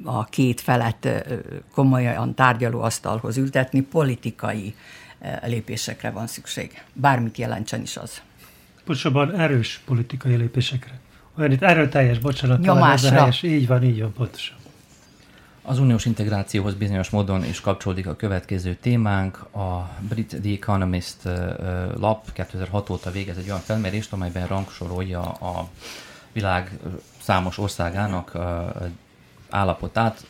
a két felet komolyan tárgyalóasztalhoz ültetni, politikai lépésekre van szükség. Bármit jelentsen is az. Pontosabban erős politikai lépésekre. Olyan itt erőteljes, bocsánat, Nyomásra. ez a helyes. Így van, így van, pontosan. Az uniós integrációhoz bizonyos módon is kapcsolódik a következő témánk. A brit The Economist lap 2006 óta végez egy olyan felmérést, amelyben rangsorolja a világ számos országának állapotát.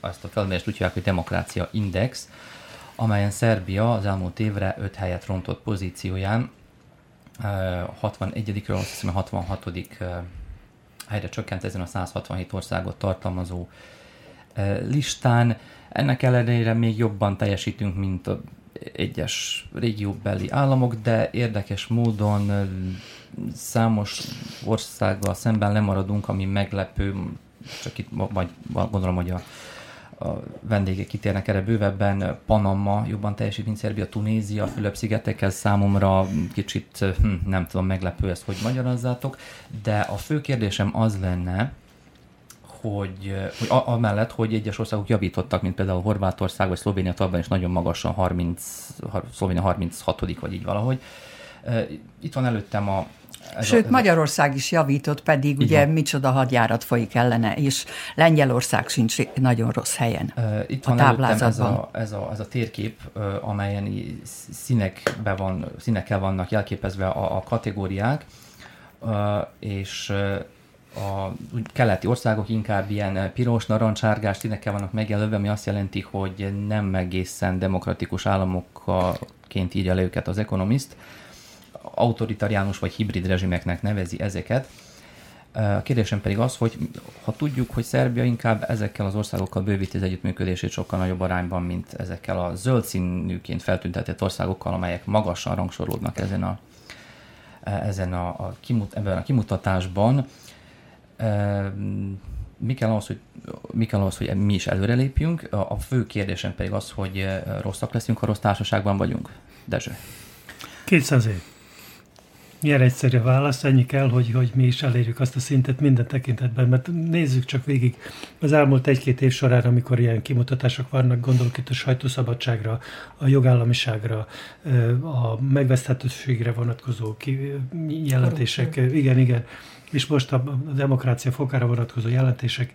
Ezt a felmérést úgy hívják, hogy Demokrácia Index, amelyen Szerbia az elmúlt évre 5 helyet rontott pozícióján, 61-ről azt hiszem a 66. helyre csökkent ezen a 167 országot tartalmazó listán. Ennek ellenére még jobban teljesítünk, mint a egyes régióbeli államok, de érdekes módon számos országgal szemben lemaradunk, ami meglepő, csak itt vagy gondolom, hogy a, a vendégek kitérnek erre bővebben, Panama jobban teljesít, mint Szerbia, Tunézia, Fülöp-szigetekkel számomra kicsit, hm, nem tudom, meglepő ezt, hogy magyarázzátok, de a fő kérdésem az lenne, hogy, hogy amellett, hogy egyes országok javítottak, mint például Horvátország vagy Szlovénia abban is nagyon magasan 30, Szlovénia 36 vagy így valahogy. Itt van előttem a, ez Sőt, a, ez Magyarország is javított, pedig ugye van. micsoda hadjárat folyik ellene, és Lengyelország sincs nagyon rossz helyen Itt van a táblázatban. Ez a, ez, a, ez a térkép, amelyen színekbe van, színekkel vannak jelképezve a, a kategóriák, és a keleti országok inkább ilyen piros, narancsárgás színekkel vannak megjelölve, ami azt jelenti, hogy nem egészen demokratikus államokként írja le őket az Economist. Autoritariánus vagy hibrid rezsimeknek nevezi ezeket. A kérdésem pedig az, hogy ha tudjuk, hogy Szerbia inkább ezekkel az országokkal bővíti az együttműködését sokkal nagyobb arányban, mint ezekkel a zöld színűként feltüntetett országokkal, amelyek magasan rangsorolódnak ezen a, ezen a, a kimut, ebben a kimutatásban, mi kell ahhoz, hogy, mi kell ahhoz, hogy mi is előrelépjünk. A fő kérdésem pedig az, hogy rosszak leszünk, ha rossz társaságban vagyunk. Dezső. 200 év. Milyen egyszerű a válasz, ennyi kell, hogy, hogy mi is elérjük azt a szintet minden tekintetben, mert nézzük csak végig. Az elmúlt egy-két év során, amikor ilyen kimutatások vannak, gondolok itt a sajtószabadságra, a jogállamiságra, a megveszthetőségre vonatkozó jelentések, igen, igen, és most a demokrácia fokára vonatkozó jelentések,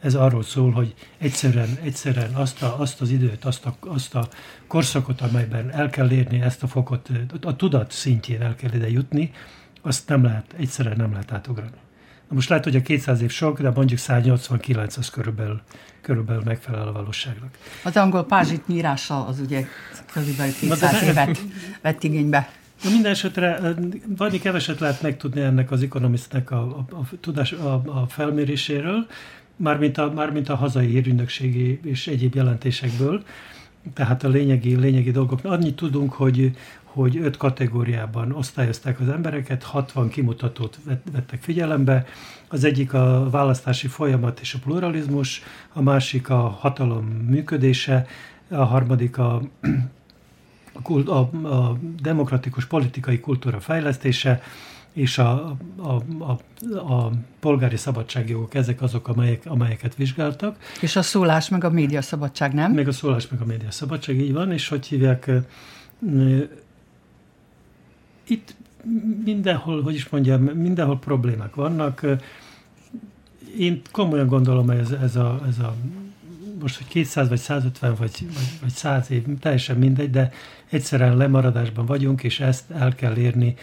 ez arról szól, hogy egyszerűen, egyszerűen azt, a, azt az időt, azt a, azt a korszakot, amelyben el kell érni ezt a fokot, a tudat szintjén el kell ide jutni, azt nem lehet, egyszerűen nem lehet átugrani. Na most lehet, hogy a 200 év sok, de mondjuk 189 az körülbelül, körülbelül megfelel a valóságnak. Az angol pázsit nyírása az ugye körülbelül 200 évet vett igénybe. Na minden esetre vagy keveset lehet megtudni ennek az ekonomisztnek a, a, a, tudás, a, a felméréséről, mármint a, mármint a hazai hírügynökségi és egyéb jelentésekből. Tehát a lényegi, lényegi dolgok. Annyit tudunk, hogy, hogy öt kategóriában osztályozták az embereket, 60 kimutatót vettek figyelembe. Az egyik a választási folyamat és a pluralizmus, a másik a hatalom működése, a harmadik a, a, a demokratikus politikai kultúra fejlesztése, és a, a, a, a polgári szabadságjogok, ezek azok, amelyek, amelyeket vizsgáltak. És a szólás meg a média szabadság, nem? Meg a szólás meg a média szabadság, így van, és hogy hívják, itt mindenhol, hogy is mondjam, mindenhol problémák vannak. Én komolyan gondolom, ez, ez, a, ez a most, hogy 200 vagy 150 vagy, vagy, vagy 100 év, teljesen mindegy, de egyszerűen lemaradásban vagyunk, és ezt el kell érni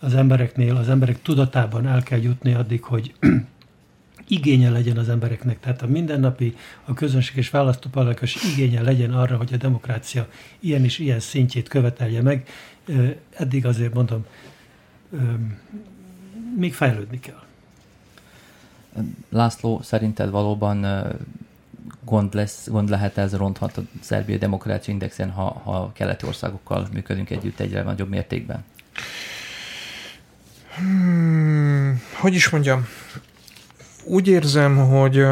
az embereknél, az emberek tudatában el kell jutni addig, hogy igénye legyen az embereknek, tehát a mindennapi, a közönség és választópolgárokos igénye legyen arra, hogy a demokrácia ilyen és ilyen szintjét követelje meg. Eddig azért mondom, még fejlődni kell. László, szerinted valóban gond, lesz, gond lehet ez, ronthat a Szerbia Demokrácia Indexen, ha, ha keleti országokkal működünk együtt egyre nagyobb mértékben? Hmm, hogy is mondjam? Úgy érzem, hogy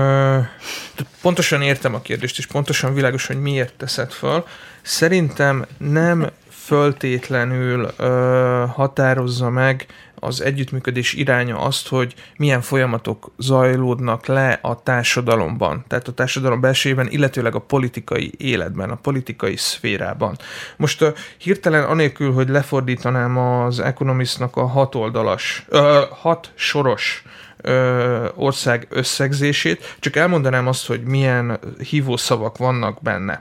pontosan értem a kérdést, és pontosan világos, hogy miért teszed föl. Szerintem nem föltétlenül ö, határozza meg az együttműködés iránya azt, hogy milyen folyamatok zajlódnak le a társadalomban, tehát a társadalom belsejében, illetőleg a politikai életben, a politikai szférában. Most uh, hirtelen anélkül, hogy lefordítanám az Economistnak a hat oldalas, uh, hat soros ö, ország összegzését, csak elmondanám azt, hogy milyen hívószavak vannak benne.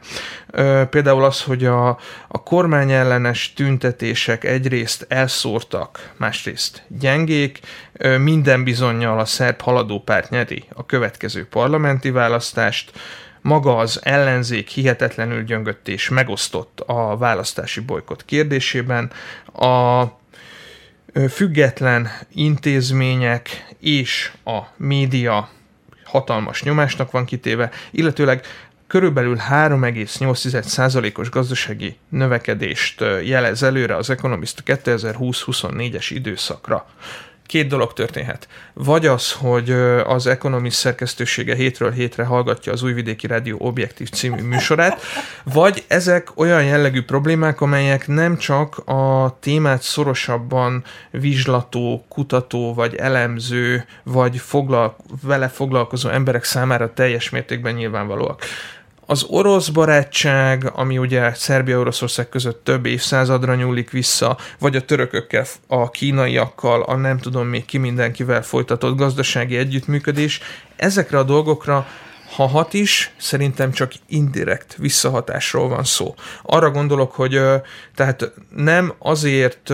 Ö, például az, hogy a, a kormányellenes tüntetések egyrészt elszórtak, másrészt gyengék, ö, minden bizonyal a szerb haladópárt nyeri a következő parlamenti választást, maga az ellenzék hihetetlenül gyöngött és megosztott a választási bolykot kérdésében. A független intézmények és a média hatalmas nyomásnak van kitéve, illetőleg körülbelül 3,8%-os gazdasági növekedést jelez előre az Economist 2020-24-es időszakra két dolog történhet. Vagy az, hogy az Economist szerkesztősége hétről hétre hallgatja az Újvidéki Rádió Objektív című műsorát, vagy ezek olyan jellegű problémák, amelyek nem csak a témát szorosabban vizslató, kutató, vagy elemző, vagy foglal, vele foglalkozó emberek számára teljes mértékben nyilvánvalóak. Az orosz barátság, ami ugye Szerbia-Oroszország között több évszázadra nyúlik vissza, vagy a törökökkel, a kínaiakkal, a nem tudom még ki mindenkivel folytatott gazdasági együttműködés, ezekre a dolgokra ha hat is, szerintem csak indirekt visszahatásról van szó. Arra gondolok, hogy tehát nem azért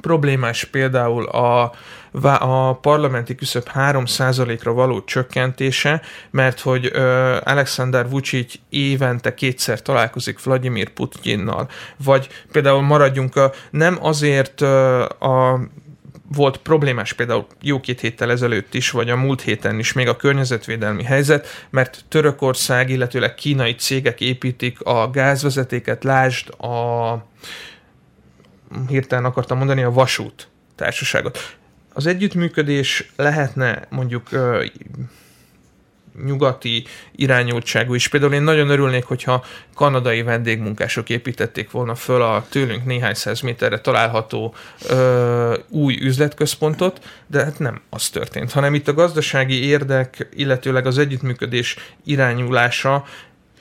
problémás például a, a parlamenti küszöb 3%-ra való csökkentése, mert hogy Alexander Vucic évente kétszer találkozik Vladimir Putyinnal, vagy például maradjunk a, nem azért a volt problémás például jó két héttel ezelőtt is, vagy a múlt héten is még a környezetvédelmi helyzet, mert Törökország, illetőleg kínai cégek építik a gázvezetéket, lásd a hirtelen akartam mondani, a vasút társaságot. Az együttműködés lehetne mondjuk nyugati irányultságú is. Például én nagyon örülnék, hogyha kanadai vendégmunkások építették volna föl a tőlünk néhány száz méterre található ö, új üzletközpontot, de hát nem az történt, hanem itt a gazdasági érdek, illetőleg az együttműködés irányulása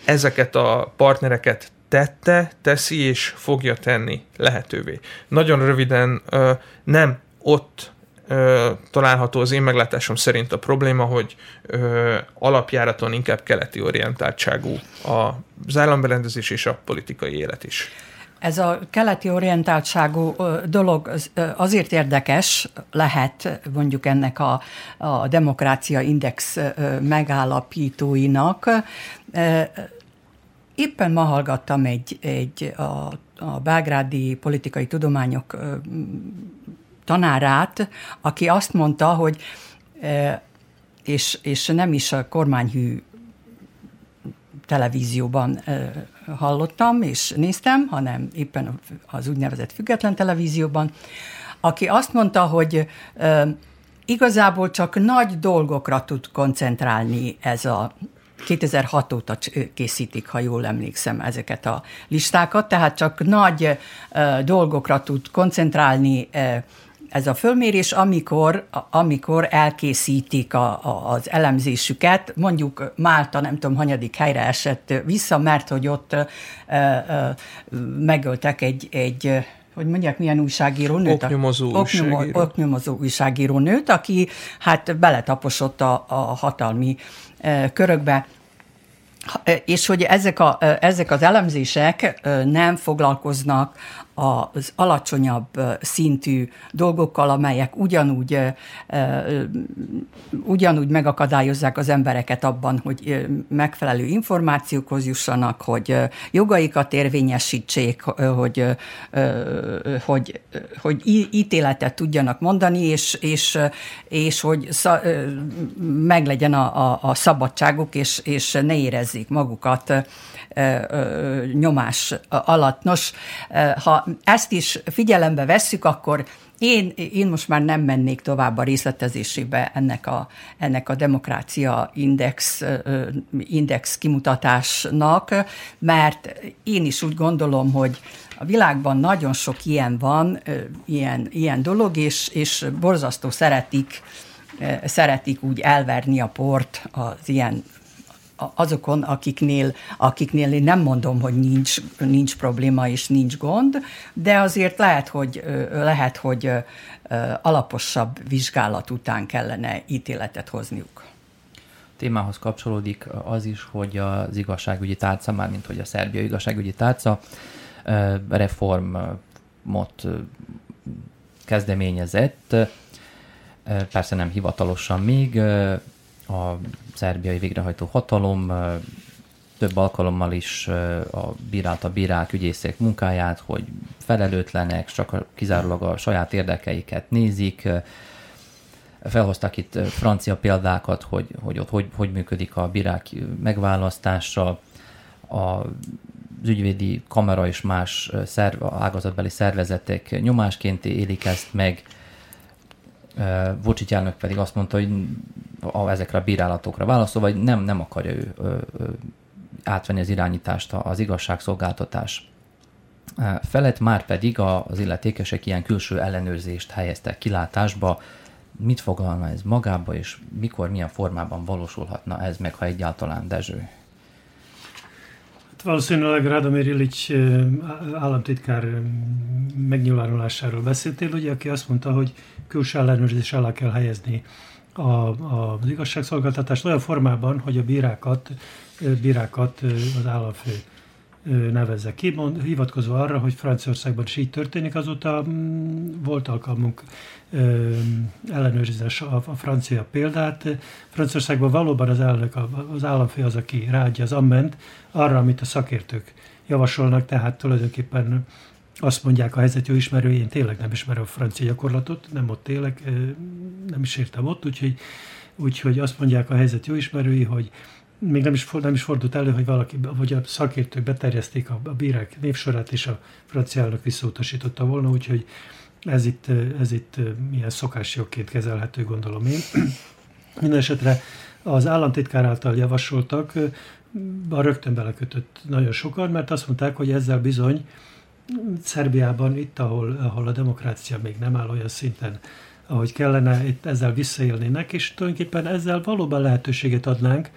ezeket a partnereket tette, teszi és fogja tenni lehetővé. Nagyon röviden nem ott található az én meglátásom szerint a probléma, hogy ö, alapjáraton inkább keleti orientáltságú az államberendezés és a politikai élet is. Ez a keleti orientáltságú dolog azért érdekes lehet mondjuk ennek a, a demokrácia index megállapítóinak, Éppen ma hallgattam egy, egy a, a Belgrádi politikai tudományok tanárát, aki azt mondta, hogy és, és nem is a kormányhű televízióban hallottam és néztem, hanem éppen az úgynevezett független televízióban, aki azt mondta, hogy igazából csak nagy dolgokra tud koncentrálni ez a 2006 óta készítik, ha jól emlékszem, ezeket a listákat, tehát csak nagy dolgokra tud koncentrálni ez a fölmérés, amikor, amikor elkészítik a, a, az elemzésüket, mondjuk Málta nem tudom, hanyadik helyre esett vissza, mert hogy ott ö, ö, megöltek egy, egy hogy mondják, milyen újságíró Oknyomozó, újságíró. oknyomozó újságíró nőt, aki hát beletaposott a, a hatalmi körökbe. És hogy ezek, a, ezek az elemzések nem foglalkoznak az alacsonyabb szintű dolgokkal, amelyek ugyanúgy, ugyanúgy megakadályozzák az embereket abban, hogy megfelelő információkhoz jussanak, hogy jogaikat érvényesítsék, hogy, hogy, hogy ítéletet tudjanak mondani, és, és, és hogy meglegyen a, a, a szabadságuk, és, és ne érezzék magukat nyomás alatt. Nos, ha ezt is figyelembe vesszük, akkor én, én most már nem mennék tovább a részletezésébe ennek a, ennek a demokrácia index, index kimutatásnak, mert én is úgy gondolom, hogy a világban nagyon sok ilyen van, ilyen, ilyen dolog, és, és borzasztó szeretik, szeretik úgy elverni a port az ilyen azokon, akiknél, akiknél én nem mondom, hogy nincs, nincs probléma és nincs gond, de azért lehet, hogy, lehet, hogy alaposabb vizsgálat után kellene ítéletet hozniuk. Témához kapcsolódik az is, hogy az igazságügyi tárca, már mint hogy a szerbia igazságügyi tárca reformot kezdeményezett, persze nem hivatalosan még, a szerbiai végrehajtó hatalom több alkalommal is a bírált a bírák, ügyészek munkáját, hogy felelőtlenek, csak kizárólag a saját érdekeiket nézik. Felhoztak itt francia példákat, hogy, hogy ott hogy, hogy működik a bírák megválasztása, a az ügyvédi kamera és más szerv, ágazatbeli szervezetek nyomásként élik ezt meg, Vucic elnök pedig azt mondta, hogy a, ezekre a bírálatokra válaszol, vagy nem, nem akarja ő ö, ö, átvenni az irányítást az igazságszolgáltatás felett, már pedig az illetékesek ilyen külső ellenőrzést helyeztek kilátásba. Mit fogalma ez magába, és mikor, milyen formában valósulhatna ez meg, ha egyáltalán Dezső? Valószínűleg Radomir Illich államtitkár megnyilvánulásáról beszéltél, ugye, aki azt mondta, hogy külső ellenőrzés alá kell helyezni a, a, az igazságszolgáltatást olyan formában, hogy a bírákat, bírákat az államfő nevezze ki, mond, hivatkozva arra, hogy Franciaországban is így történik, azóta mm, volt alkalmunk ellenőrizni a, francia példát. Franciaországban valóban az elnök, az államfő az, aki ráadja az amment arra, amit a szakértők javasolnak, tehát tulajdonképpen azt mondják a helyzet jó ismerői, én tényleg nem ismerem a francia gyakorlatot, nem ott élek, nem is értem ott, úgyhogy, úgyhogy azt mondják a helyzet jó ismerői, hogy még nem is, nem is fordult elő, hogy valaki, vagy a szakértők beterjeszték a, a bírák névsorát, és a francia elnök visszautasította volna, úgyhogy ez itt, ez itt milyen szokásjogként kezelhető, gondolom én. Mindenesetre az államtitkár által javasoltak, a rögtön belekötött nagyon sokan, mert azt mondták, hogy ezzel bizony Szerbiában, itt, ahol, ahol a demokrácia még nem áll olyan szinten, ahogy kellene, itt ezzel visszaélnének, és tulajdonképpen ezzel valóban lehetőséget adnánk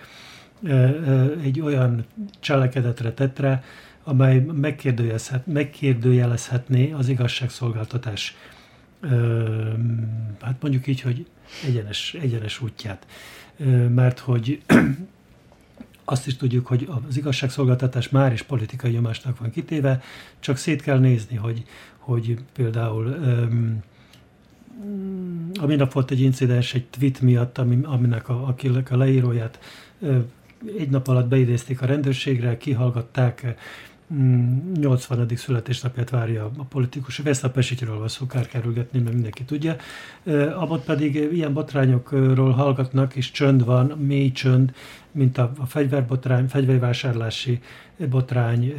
egy olyan cselekedetre, tetre, amely megkérdőjelezhet, megkérdőjelezhetné az igazságszolgáltatás, hát mondjuk így, hogy egyenes, egyenes útját. Mert hogy azt is tudjuk, hogy az igazságszolgáltatás már is politikai nyomásnak van kitéve, csak szét kell nézni, hogy, hogy például a minap volt egy incidens egy tweet miatt, aminek a, akinek a leíróját egy nap alatt beidézték a rendőrségre, kihallgatták, 80. Mm, születésnapját várja a politikus. Veszapesítről van szó, kár kerülgetni, mert mindenki tudja. Abot pedig ilyen botrányokról hallgatnak, és csönd van, mély csönd, mint a, a fegyverbotrány, fegyvervásárlási botrány,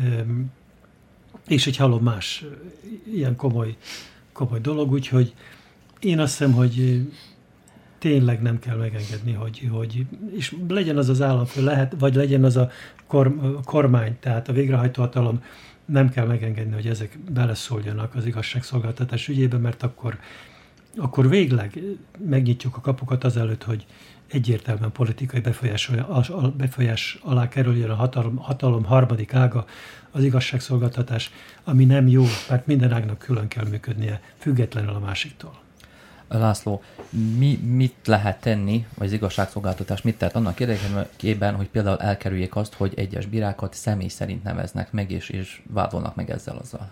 és egy halom más ilyen komoly, komoly dolog, úgyhogy én azt hiszem, hogy tényleg nem kell megengedni, hogy, hogy és legyen az az államfő, lehet, vagy legyen az a kor, kormány, tehát a végrehajtó hatalom, nem kell megengedni, hogy ezek beleszóljanak az igazságszolgáltatás ügyébe, mert akkor, akkor végleg megnyitjuk a kapukat azelőtt, hogy egyértelműen politikai befolyás, befolyás alá kerüljön a hatalom, hatalom harmadik ága, az igazságszolgáltatás, ami nem jó, mert minden ágnak külön kell működnie, függetlenül a másiktól. László, mi, mit lehet tenni, vagy az igazságszolgáltatás mit tehet annak érdekében, hogy például elkerüljék azt, hogy egyes bírákat személy szerint neveznek meg, és, és vádolnak meg ezzel azzal?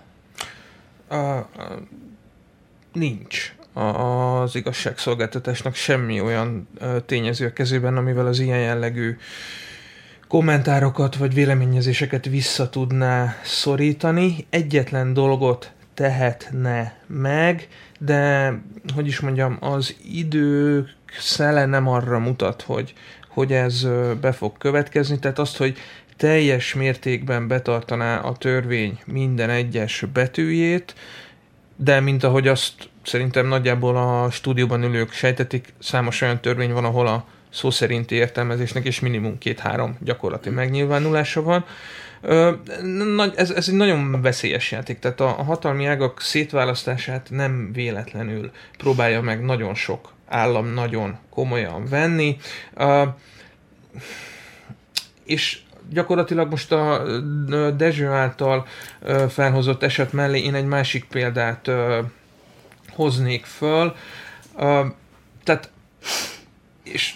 A, a, nincs az igazságszolgáltatásnak semmi olyan tényező a kezében, amivel az ilyen jellegű kommentárokat vagy véleményezéseket vissza tudná szorítani. Egyetlen dolgot tehetne meg, de hogy is mondjam, az idő szele nem arra mutat, hogy, hogy ez be fog következni, tehát azt, hogy teljes mértékben betartaná a törvény minden egyes betűjét, de mint ahogy azt szerintem nagyjából a stúdióban ülők sejtetik, számos olyan törvény van, ahol a szó szerinti értelmezésnek és minimum két-három gyakorlati megnyilvánulása van. Ez, ez egy nagyon veszélyes játék, tehát a, hatalmi ágak szétválasztását nem véletlenül próbálja meg nagyon sok állam nagyon komolyan venni, és gyakorlatilag most a Dezső által felhozott eset mellé én egy másik példát hoznék föl. Tehát és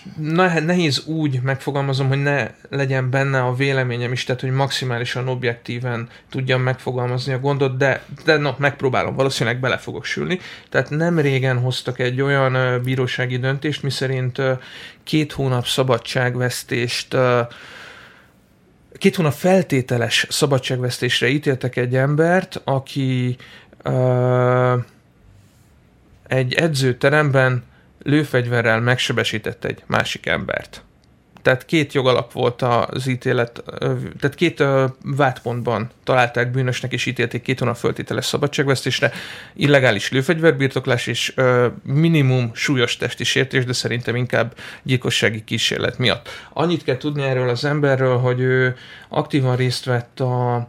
nehéz úgy megfogalmazom, hogy ne legyen benne a véleményem is, tehát hogy maximálisan objektíven tudjam megfogalmazni a gondot, de, de no, megpróbálom, valószínűleg bele fogok sülni. Tehát nem régen hoztak egy olyan bírósági döntést, miszerint két hónap szabadságvesztést két hónap feltételes szabadságvesztésre ítéltek egy embert, aki egy edzőteremben lőfegyverrel megsebesített egy másik embert. Tehát két jogalap volt az ítélet, tehát két vádpontban találták bűnösnek és ítélték két hónap föltételes szabadságvesztésre, illegális lőfegyverbirtoklás és minimum súlyos testi sértés, de szerintem inkább gyilkossági kísérlet miatt. Annyit kell tudni erről az emberről, hogy ő aktívan részt vett a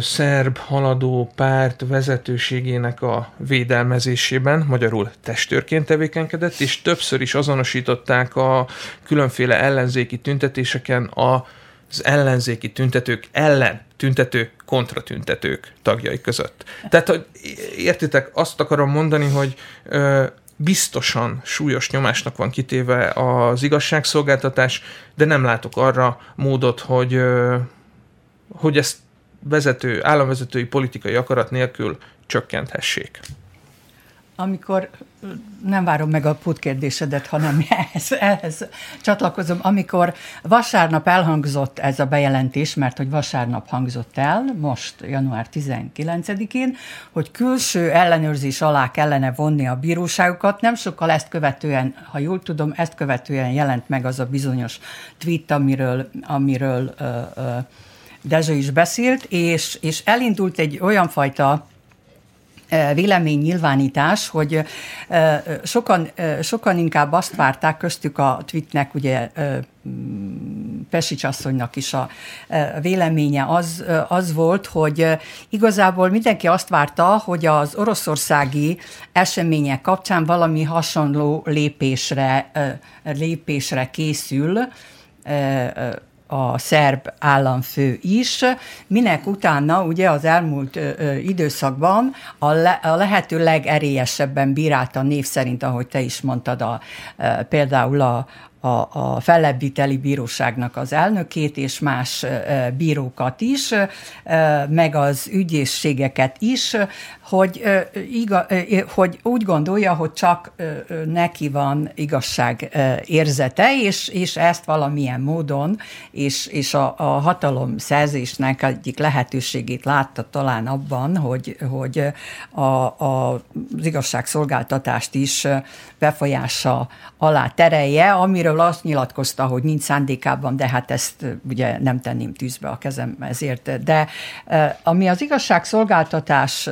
szerb haladó párt vezetőségének a védelmezésében, magyarul testőrként tevékenykedett, és többször is azonosították a különféle ellenzéki tüntetéseken az ellenzéki tüntetők ellen tüntető kontratüntetők tagjai között. Tehát, hogy értitek, azt akarom mondani, hogy ö, biztosan súlyos nyomásnak van kitéve az igazságszolgáltatás, de nem látok arra módot, hogy, ö, hogy ezt vezető, államvezetői politikai akarat nélkül csökkenthessék. Amikor nem várom meg a pótkérdésedet, hanem ehhez, ehhez csatlakozom. Amikor vasárnap elhangzott ez a bejelentés, mert hogy vasárnap hangzott el, most január 19-én, hogy külső ellenőrzés alá kellene vonni a bíróságokat, nem sokkal ezt követően, ha jól tudom, ezt követően jelent meg az a bizonyos tweet, amiről, amiről uh, uh, Dezső is beszélt, és, és elindult egy olyan fajta véleménynyilvánítás, hogy sokan, sokan inkább azt várták, köztük a tweetnek ugye Pesics asszonynak is a véleménye az, az volt, hogy igazából mindenki azt várta, hogy az oroszországi események kapcsán valami hasonló lépésre, lépésre készül a szerb államfő is, minek utána ugye az elmúlt ö, időszakban a, le, a lehető legerélyesebben bírálta név szerint, ahogy te is mondtad, a, ö, például a, a, a fellebbviteli bíróságnak az elnökét és más bírókat is, meg az ügyészségeket is, hogy, iga, hogy úgy gondolja, hogy csak neki van igazság érzete, és, és ezt valamilyen módon, és, és a, a hatalom szerzésnek egyik lehetőségét látta talán abban, hogy, hogy a, a, az igazságszolgáltatást is befolyása alá terelje, amiről azt nyilatkozta, hogy nincs szándékában, de hát ezt ugye nem tenném tűzbe a kezem ezért. De ami az igazságszolgáltatás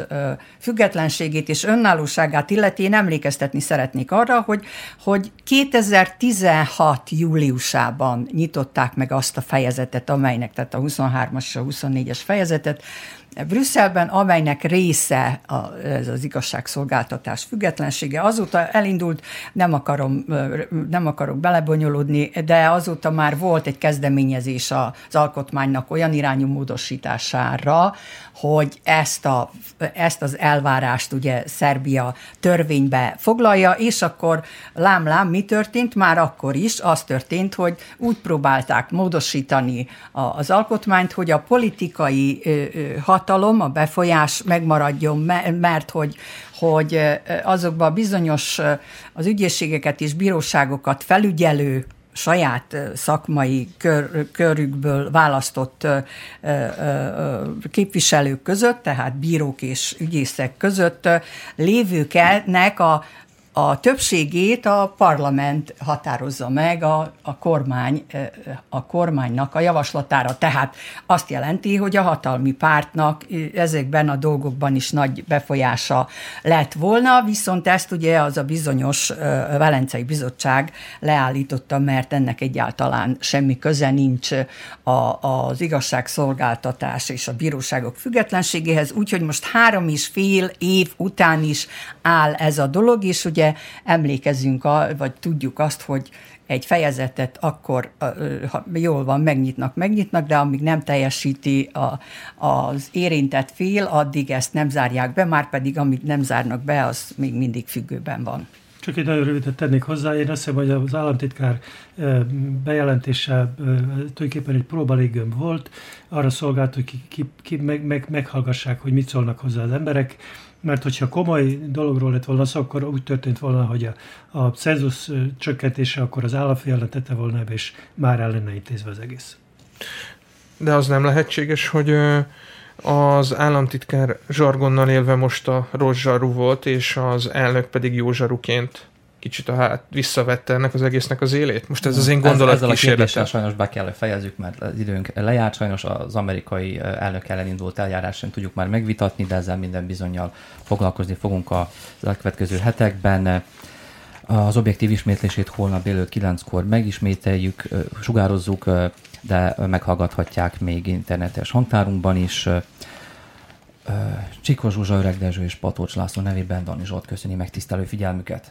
függetlenségét és önállóságát illeti, én emlékeztetni szeretnék arra, hogy, hogy 2016 júliusában nyitották meg azt a fejezetet, amelynek, tehát a 23-as és a 24-es fejezetet, Brüsszelben, amelynek része ez az igazságszolgáltatás függetlensége. Azóta elindult, nem, akarom, nem akarok belebonyolódni, de azóta már volt egy kezdeményezés az alkotmánynak olyan irányú módosítására, hogy ezt, a, ezt az elvárást ugye Szerbia törvénybe foglalja, és akkor lám-lám mi történt? Már akkor is az történt, hogy úgy próbálták módosítani az alkotmányt, hogy a politikai hat hatalom, a befolyás megmaradjon, mert hogy, hogy azokban bizonyos az ügyészségeket és bíróságokat felügyelő saját szakmai kör, körükből választott képviselők között, tehát bírók és ügyészek között lévőknek a a többségét a parlament határozza meg a, a, kormány, a kormánynak a javaslatára. Tehát azt jelenti, hogy a hatalmi pártnak ezekben a dolgokban is nagy befolyása lett volna, viszont ezt ugye az a bizonyos Velencei Bizottság leállította, mert ennek egyáltalán semmi köze nincs a, az igazságszolgáltatás és a bíróságok függetlenségéhez, úgyhogy most három és fél év után is áll ez a dolog, és ugye ugye emlékezünk, a, vagy tudjuk azt, hogy egy fejezetet akkor, ha jól van, megnyitnak, megnyitnak, de amíg nem teljesíti a, az érintett fél, addig ezt nem zárják be, már pedig amit nem zárnak be, az még mindig függőben van. Csak egy nagyon rövidet tennék hozzá. Én azt hiszem, hogy az államtitkár bejelentése tulajdonképpen egy próbalégőm volt. Arra szolgált, hogy ki, ki, ki meg, meg, meghallgassák, hogy mit szólnak hozzá az emberek mert hogyha komoly dologról lett volna szó, akkor úgy történt volna, hogy a, a cenzus csökkentése akkor az államfélre tette volna, és már el lenne intézve az egész. De az nem lehetséges, hogy az államtitkár zsargonnal élve most a rossz zsaru volt, és az elnök pedig jó zsaruként kicsit a hát visszavette ennek az egésznek az élét? Most ez az én gondolat Ezzel a kérdéssel sajnos be kell, fejezzük, mert az időnk lejárt, sajnos az amerikai elnök ellen indult eljárás sem tudjuk már megvitatni, de ezzel minden bizonyal foglalkozni fogunk a következő hetekben. Az objektív ismétlését holnap délő 9-kor megismételjük, sugározzuk, de meghallgathatják még internetes hangtárunkban is. Csikos Zsuzsa, Öreg Dezső és Patócs László nevében Dani Zsolt köszöni megtisztelő figyelmüket.